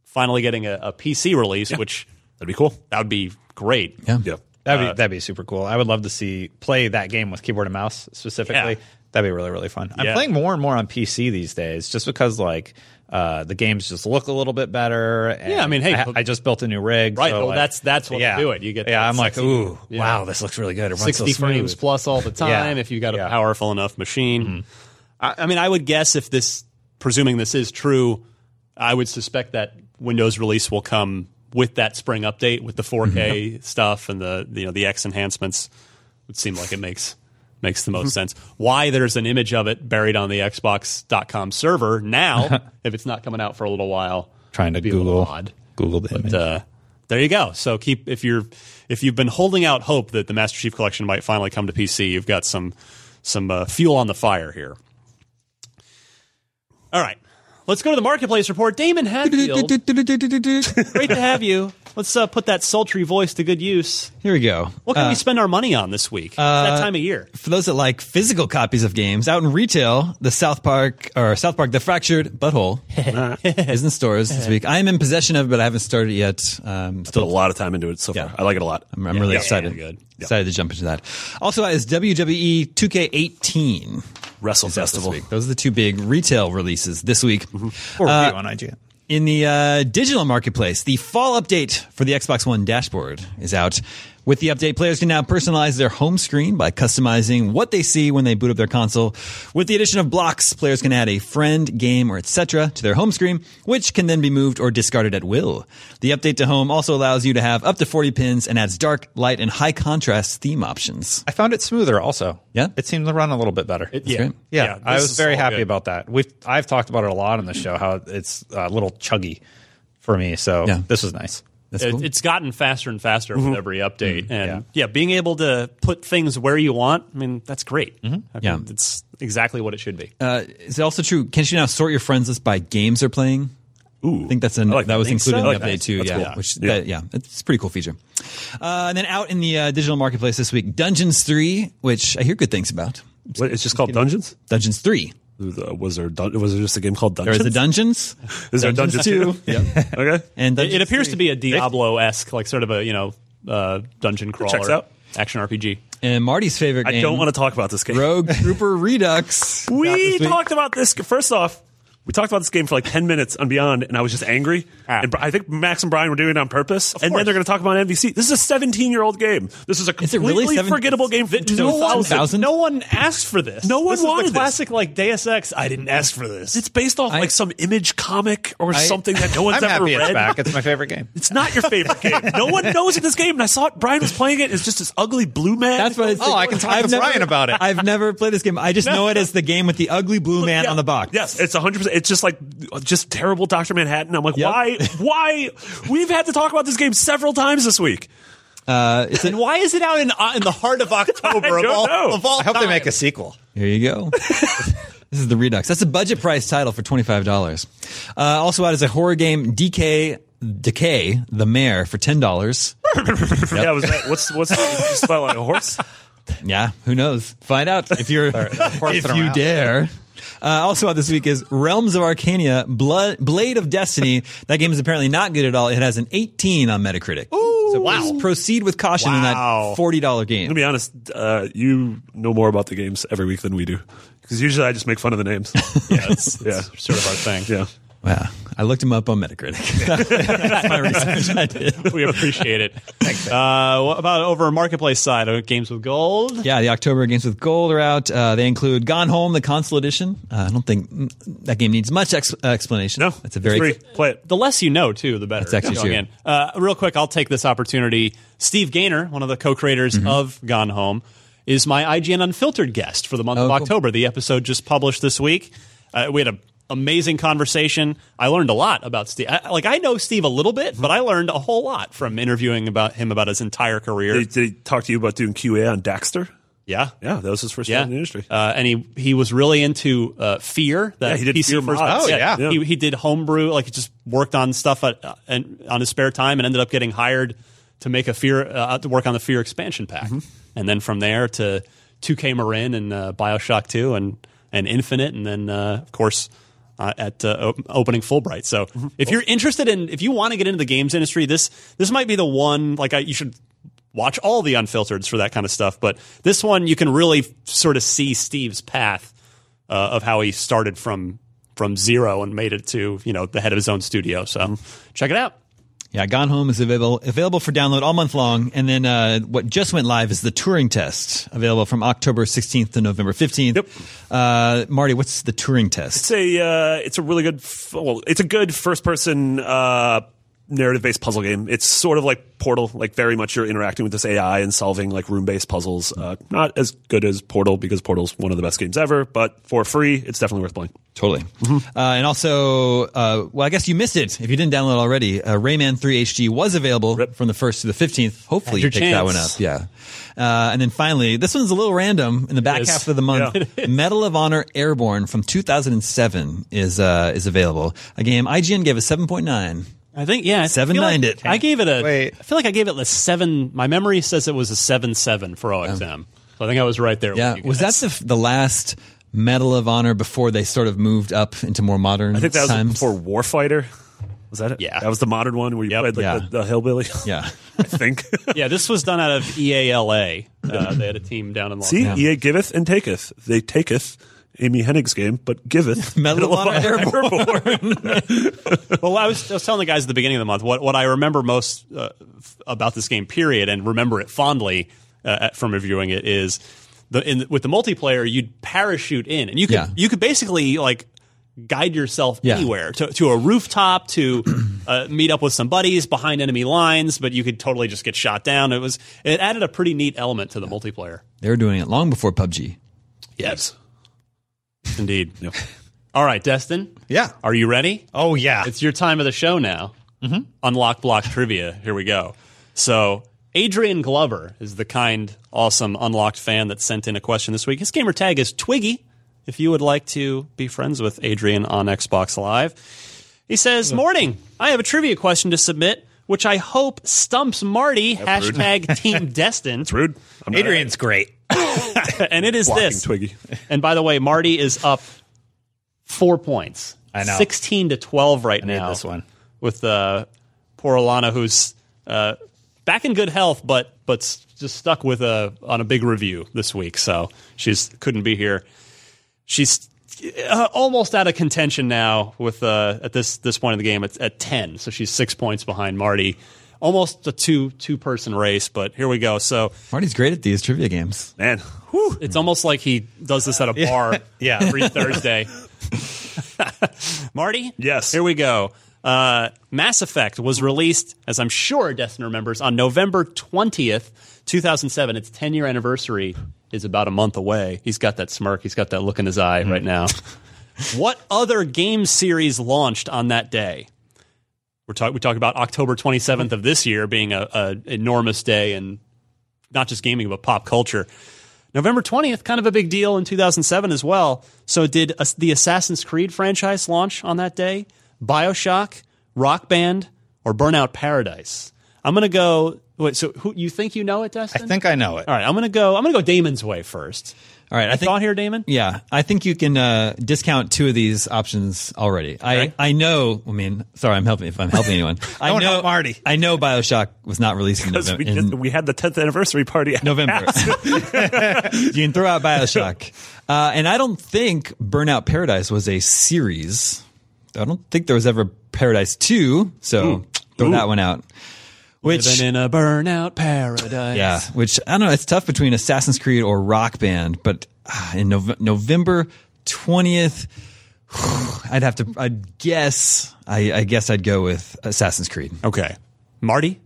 finally getting a, a PC release, which That'd be cool. that would be great. Yeah. Yeah. That'd be that'd be super cool. I would love to see play that game with keyboard and mouse specifically. Yeah. That'd be really really fun. I'm playing more and more on PC these days, just because like uh, the games just look a little bit better. and Yeah, I mean, hey, I, I just built a new rig. Right, so, well, like- that's- that's what yeah. do it. You get yeah. I'm like, sexy- ooh, yeah. wow, this looks really good. It runs so 60 frames plus all the time Yeah. if you've got a Yeah. powerful enough machine. I, I mean, I would guess if this, presuming this is true, I would suspect that Windows release will come with that spring update with the 4K stuff and the you know the X enhancements. Would seem like it makes makes the most sense. Why there's an image of it buried on the Xbox.com server now, *laughs* if it's not coming out for a little while, Trying to would be a little Google odd. Google the image. Uh, there you go. So keep if you're if you've been holding out hope that the Master Chief Collection might finally come to PC, you've got some some uh, fuel on the fire here. All right, let's go to the marketplace report. Daemon Hatfield, *laughs* great to have you. Let's uh, put that sultry voice to good use. Here we go. What can Uh, we spend our money on this week? it's that time of year. for those that like physical copies of games out in retail, the South Park or South Park: The Fractured Butthole *laughs* is in stores this week. I am in possession of it, but I haven't started it yet. Um, Put a lot of time into it so Yeah. far. I like it a lot. I'm, I'm really Yeah, excited. yeah, good. Excited to jump into that. Also, out is WWE 2K18 Wrestle Festival. Those are the two big retail releases this week. Or review on IGN. In the uh, digital marketplace, the fall update for the Xbox One dashboard is out. With the update, players can now personalize their home screen by customizing what they see when they boot up their console. With the addition of blocks, players can add a friend, game, or etc. to their home screen, which can then be moved or discarded at will. The update to home also allows you to have up to 40 pins and adds dark, light, and high contrast theme options. I found it smoother also. Yeah? It seemed to run a little bit better. yeah. yeah, Yeah, I was very happy good. about that. We've I've talked about it a lot on the show how it's a little chuggy for me. So Yeah. this was nice. That's It- cool. It's gotten faster and faster with every update, and yeah. yeah. being able to put things where you want. I mean, that's great. I mean, Yeah. it's exactly what it should be. Uh, is it also true? Can't you now sort your friends list by games they're playing? Ooh, I think that's an, I like that was included so. in the I like update that. too. That's yeah, cool. which Yeah. that- yeah, it's a pretty cool feature. Uh, and then out in the uh, digital marketplace this week, Dungeons Three, which I hear good things about. What, it's just called Dungeons. Dungeons Three. Uh, Was there dun- was there just a game called Dungeons? is the Dungeons. *laughs* Is there Dungeons Dungeons Two. too? *laughs* okay. And It, it appears 3. to be a Diablo esque, like sort of a you know uh, dungeon crawler, checks out. action RPG. And Marty's favorite I don't want to talk about this game. Rogue Trooper Redux. *laughs* We talked about this. First off, we talked about this game for like 10 minutes on Beyond, and I was just angry. Ah. And I think Max and Brian were doing it on purpose. and then they're going to talk about MVC. This is a 17 year old game. This is a Is completely really seven- forgettable game. That- from no one- 2000. No one asked for this. No one this is wanted the this. classic like Deus Ex. I didn't ask for this. It's based off I- like some image comic or I- something that no one's I'm ever happy read. it's back. It's my favorite game. It's not your favorite game. No one knows this game. And I saw it. Brian was playing it. It's just this ugly blue man. That's what it's. Oh, I can talk to Brian about it. I've never played this game. I just know it as the game with the ugly blue man Yeah. on the box. Yes, it's 100%. It's just like, just terrible Dr. Manhattan. I'm like, Yep. why? Why? We've had to talk about this game several times this week. Uh, it's and *laughs* why is it out in uh, in the heart of *laughs* October of don't all, know. of all I hope they make a sequel. Here you go. *laughs* this is the Redux. That's a budget price title for twenty five dollars. Uh, also out is a horror game, DK Decay the Mare for ten dollars. Yeah, was that, what's, what's, just about like a horse? Yeah, who knows? Find out if you're if you out. dare. Uh, also out this week is Realms of Arkania, Blood, Blade of Destiny. that game is apparently not good at all. It has an 18 on Metacritic. so wow. proceed with caution in that $40 game. To be honest, uh, you know more about the games every week than we do. Because usually I just make fun of the names. *laughs* Yeah, it's, Yeah. it's sort of our thing. yeah. Wow. I looked him up on Metacritic. *laughs* That's my research I did. *laughs* we appreciate it. Uh, what about over Marketplace side? Uh, Games with Gold. Yeah, the October games with gold are out. Uh, they include Gone Home, the console edition. Uh, I don't think mm, that game needs much ex- uh, explanation. No, it's a very free. Play it. The less you know, too, the better. That's actually true. Uh, real quick, I'll take this opportunity. Steve Gaynor, one of the co-creators Mm-hmm. of Gone Home, is my IGN Unfiltered guest for the month Oh, of cool. October. The episode just published this week. Uh, we had an amazing conversation. I learned a lot about Steve. I, like I know Steve a little bit, but I learned a whole lot from interviewing about him about his entire career. Did, did he talk to you about doing QA on Daxter? yeah. Yeah, that was his first Yeah, time in the industry. uh, and he he was really into uh, Fear. That Yeah, he did PC Fear first. Oh, yeah. Yeah. He, he did homebrew. Like he just worked on stuff at, uh, and on his spare time, and ended up getting hired to make a Fear uh, to work on the Fear expansion pack. Mm-hmm. And then from there to 2K Marin and uh, Bioshock 2 and and Infinite, and then uh, of course. Uh, at uh, opening Fullbright, so Mm-hmm. if you're interested in, if you want to get into the games industry, this this might be the one. Like I, you should watch all the unfiltered for that kind of stuff. But this one, you can really sort of see Steve's path uh, of how he started from from zero and made it to you know the head of his own studio. So check it out. Yeah, Gone Home is available available for download all month long, and then uh, what just went live is the Turing test, available from October 16th to November 15th. Yep. Uh, Marty, what's the Turing test? It's a uh, it's a really good f- well it's a good first person uh, narrative based puzzle game. It's sort of like Portal, like very much you're interacting with this AI and solving like room based puzzles. Uh, not as good as Portal because Portal's one of the best games ever, but for free, it's definitely worth playing. Totally. Uh, and also, uh, well, I guess you missed it if you didn't download already. Uh, Rayman 3 HD was available Rip. from the 1st to the 15th. Hopefully, you your picked that one up. Yeah. Uh, and then finally, this one's a little random in the back half of the month. *laughs* Medal of Honor Airborne from 2007 is uh, is available. A game IGN gave a 7.9. I think yeah, I Seven feel like it. I gave it a. Wait. I feel like I gave it a seven. My memory says it was a seven seven for OXM. So I think I was right there. Yeah. with you Was that the, f- the last Medal of Honor before they sort of moved up into more modern I think that was times? before Warfighter. Was that it? Yeah. that was the modern one where you Yep. played like Yeah. the, the hillbilly. *laughs* Yeah. I think. *laughs* Yeah, this was done out of EALA. Uh, they had a team down in Los See, Angeles. EA giveth and taketh. They taketh Amy Hennig's game, but giveth *laughs* Medal of Honor *laughs* Airborne. *laughs* Well, I was, I was telling the guys at the beginning of the month what, what I remember most uh, f- about this game, period, and remember it fondly uh, from reviewing it is the in, with the multiplayer, you'd parachute in, and you could Yeah. you could basically like guide yourself Yeah. anywhere to, to a rooftop to *clears throat* uh, meet up with some buddies behind enemy lines, but you could totally just get shot down. It was it added a pretty neat element to the multiplayer. they were doing it long before PUBG. Yes, indeed. *laughs* All right, Destin. Yeah. Are you ready? Oh yeah. It's your time of the show now. Mm-hmm. Unlock block trivia. Here we go. So, Adrian Glover is the kind, awesome, unlocked fan that sent in a question this week. His gamer tag is Twiggy. If you would like to be friends with Adrian on Xbox Live, he says, "Morning. I have a trivia question to submit, which I hope stumps Marty. hashtag *laughs* Team Destin. It's rude. I'm not Adrian's great. *laughs* and it is blocking this. Twiggy. And by the way, Marty is up four points. I know. sixteen to twelve right need now. this one. with uh, poor Alanah, who's uh, back in good health, but but just stuck with a on a big review this week, so she's couldn't be here. She's uh, almost out of contention now with uh, at this this point in the game. It's at ten, so she's six points behind Marty. Almost a two two person race, but here we go. So Marty's great at these trivia games. Man, whew. it's almost like he does this at a bar *laughs* Yeah. every Thursday. *laughs* Marty? Yes. Here we go. Uh, Mass Effect was released, as I'm sure Destin remembers, on November 20th, 2007. Its 10 year anniversary is about a month away. He's got that smirk, he's got that look in his eye right now. *laughs* what other game series launched on that day? We're talk- we talk about October 27th of this year being a, a enormous day in not just gaming but pop culture. November 20th, kind of a big deal in 2007 as well. So, did uh, the Assassin's Creed franchise launch on that day? Bioshock, Rock Band, or Burnout Paradise? I'm going to go. Wait, so who, you think you know it, Destin? I think I know it. All right, I'm going to go. I'm to go Daemon's way first. All right, I think Thought here, Daemon? Yeah, I think you can uh, discount two of these options already. I I know. I mean, sorry, I'm helping if I'm helping anyone. *laughs* I know Marty. I know Bioshock was not released in, because November, we, in did, we had the 10th anniversary party. at November. *laughs* *laughs* you can throw out Bioshock, uh, and I don't think Burnout Paradise was a series. I don't think there was ever Paradise Two, so throw Ooh. that one out. Which Living in a burnout paradise. Yeah, which I don't know. It's tough between Assassin's Creed or Rock Band, but ah, in Nov- November twentieth, *sighs* I'd have to. I'd guess. I, I guess I'd go with Assassin's Creed. Okay. Marty?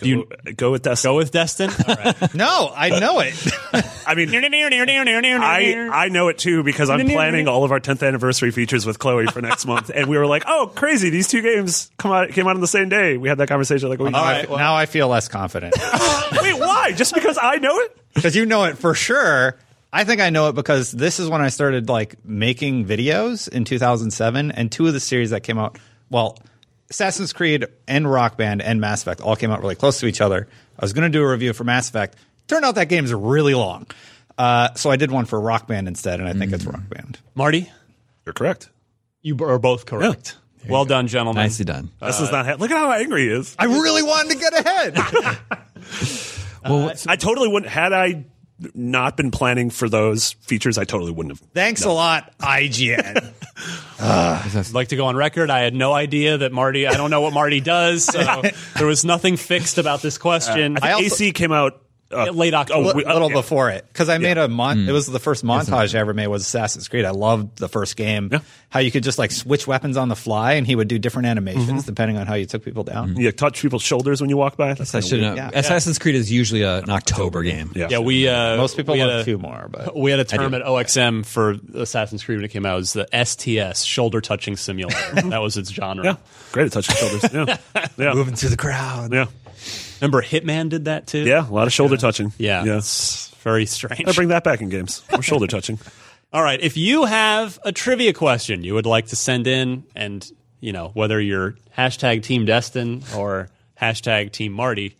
Do you go with that? Go with Destin? All right. *laughs* No, I know it. *laughs* I mean, *laughs* I I know it too because I'm planning all of our 10th anniversary features with Chloe for next month, and we were like, "Oh, crazy! These two games come out came out on the same day." We had that conversation like, "Oh, now, I, wait, now I feel less confident Wait, why? Just because I know it?" because you know it for sure. I think I know it because this is when I started like making videos in 2007, and two of the series that came out. Well, Assassin's Creed and Rock Band and Mass Effect all came out really close to each other. I was going to do a review for Mass Effect. Turned out that game is really long, uh, so I did one for Rock Band instead, and I think it's Rock Band. Marty? You're correct. You are both correct. Well done, gentlemen. Nicely done. This is not. Ha- Look at how angry he is. I really wanted to get ahead. *laughs* Well, I totally wouldn't had I not been planning for those features. I totally wouldn't have. Thanks a lot, IGN. *laughs* Uh, I'd like to go on record. I had no idea that Marty. I don't know what Marty does. So *laughs* there was nothing fixed about this question. I think also- AC came out uh, Late October. oh, a little okay. before it because I made a mon- it was the first montage I ever made was Assassin's Creed. I loved the first game. Yeah. How you could just like switch weapons on the fly and he would do different animations depending on how you took people down. You touch people's shoulders when you walk by. That's I kinda should weird. know. Yeah. Assassin's Creed is usually a, an October game. Yeah, yeah, we uh, Most people we had love a- two more, but *laughs* We had a term at OXM for Assassin's Creed when it came out. It was the STS, shoulder touching simulator. *laughs* that was its genre. Yeah, great at touching shoulders. Yeah, *laughs* yeah, moving through the crowd. yeah, Remember Hitman did that too? yeah. A lot of shoulder touching. Yeah. yeah. It's very strange. I bring that back in games. More shoulder touching. *laughs* All right. If you have a trivia question you would like to send in, and you know whether you're hashtag Team Destin or hashtag Team Marty,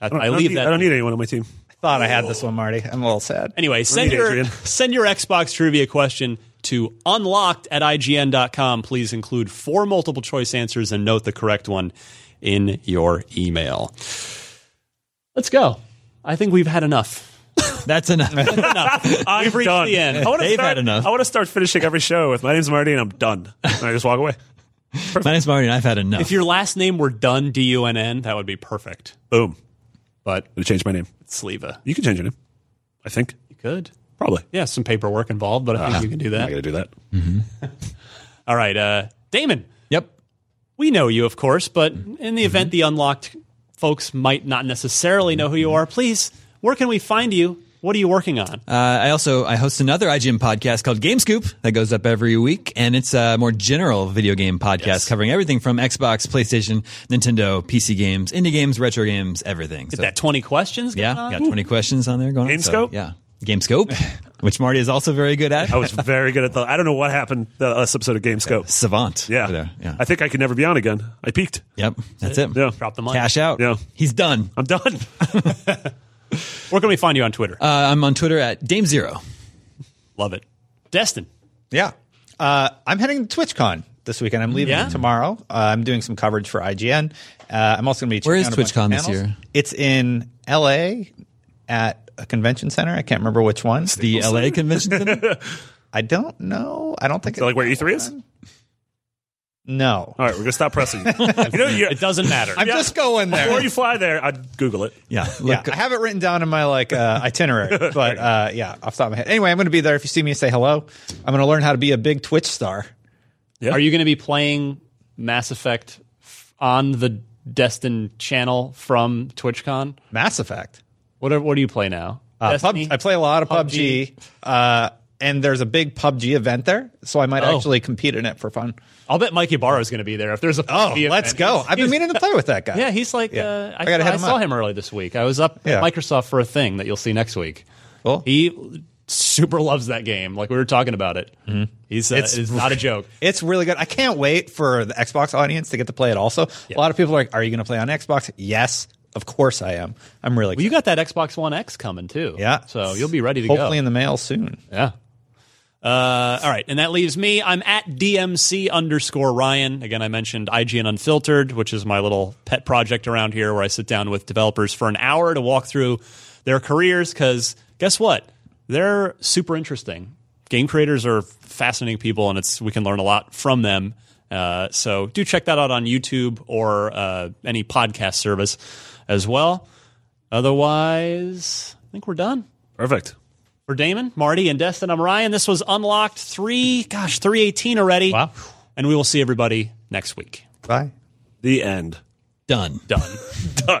I, I, I leave need, that. I don't need anyone on my team. I thought I had this one, Marty. I'm a little sad. Anyway, send your Adrian. *laughs* send your Xbox trivia question to unlocked at IGN.com. Please include four multiple choice answers and note the correct one in your email. Let's go. I think we've had enough. *laughs* That's enough. I'm *laughs* We've reached done. the end. I want to They've start. had enough. I want to start finishing every show with my name's Marty and I'm done. And I just walk away. *laughs* My name's Marty, and I've had enough. If your last name were Dunn, D U N N, that would be perfect. Boom. But I'm gonna change my name. it's Sliva. You can change your name. I think You could. probably. Yeah, some paperwork involved, but I think you can do that. I that. got to do that. All right, uh, Daemon. We know you, of course, but in the event the unlocked folks might not necessarily know who you are, please, where can we find you? What are you working on? Uh, I also I host another IGN podcast called Game Scoop that goes up every week, and it's a more general video game podcast covering everything from Xbox, PlayStation, Nintendo, PC games, indie games, retro games, everything. So, that 20 questions? going yeah, on? got twenty questions on there going. on. So, yeah, Game Scoop, *laughs* which Marty is also very good at. I was very good at the. I don't know what happened the last episode of Game Scoop. Savant. Yeah. yeah. I think I could never be on again. I peaked. Yep, that's it. Yeah. Drop the money. Cash out. Yeah. He's done. I'm done. *laughs* Where can we find you on Twitter? Uh, I'm on Twitter at Dame Zero. Love it. Destin. Yeah. Uh, I'm heading to TwitchCon this weekend. I'm leaving Yeah? tomorrow. Uh, I'm doing some coverage for IGN. Uh, I'm also going to be Where checking is out a bunch of TwitchCon this panels. year? It's in LA at a convention center. I can't remember which one. The LA Convention Center. *laughs* I don't know. I don't think So like where it's E3 is? No. All right, we're gonna stop pressing. you *laughs* know, It doesn't matter. I'm just going there. before you fly there, I'd Google it. Yeah. yeah, I have it written down in my like uh, itinerary, *laughs* but uh, yeah, off the top of my head. Anyway, I'm going to be there. If you see me, say hello. I'm going to learn how to be a big Twitch star. Are you going to be playing Mass Effect on the Destin channel from TwitchCon? Mass Effect. What are, what do you play now? Uh, pub, I play a lot of PUBG. PUBG, uh, and there's a big PUBG event there, so I might Oh. actually compete in it for fun. I'll bet Mike Ybarra is going to be there if there's a. Oh, PUBG let's event. go! He's- I've been meaning to play with that guy. Yeah, he's like. Yeah. Uh, I, I I him saw up. him early this week. I was up Yeah. at Microsoft for a thing that you'll see next week. Cool. He super loves that game. Like we were talking about it. He's uh, It's- it's not a joke. It's really good. I can't wait for the Xbox audience to get to play it. Also, a lot of people are like, "Are you going to play on Xbox?" Yes, of course I am. I'm really. Well, you got that Xbox One X coming too. yeah. So you'll be ready to hopefully go. Hopefully in the mail soon. Yeah. Uh, all right, and that leaves me. I'm at DMC underscore Ryan. Again, I mentioned IGN Unfiltered, which is my little pet project around here, where I sit down with developers for an hour to walk through their careers. Because guess what? They're super interesting. Game creators are fascinating people, and it's we can learn a lot from them. Uh, so do check that out on YouTube or uh, any podcast service as well. Otherwise, I think we're done. Perfect. For Daemon, Marty, and Destin, I'm Ryan. This was Unlocked 3, gosh, 318 already. Wow. And we will see everybody next week. Bye. The end. Done. Done. *laughs* Done.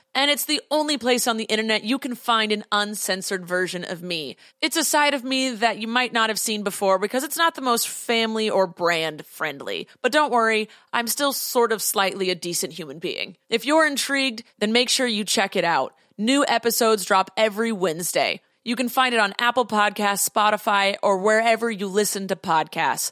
And it's the only place on the internet you can find an uncensored version of me. It's a side of me that you might not have seen before because it's not the most family or brand friendly. But don't worry, I'm still sort of slightly a decent human being. If you're intrigued, then make sure you check it out. New episodes drop every Wednesday. You can find it on Apple Podcasts, Spotify, or wherever you listen to podcasts.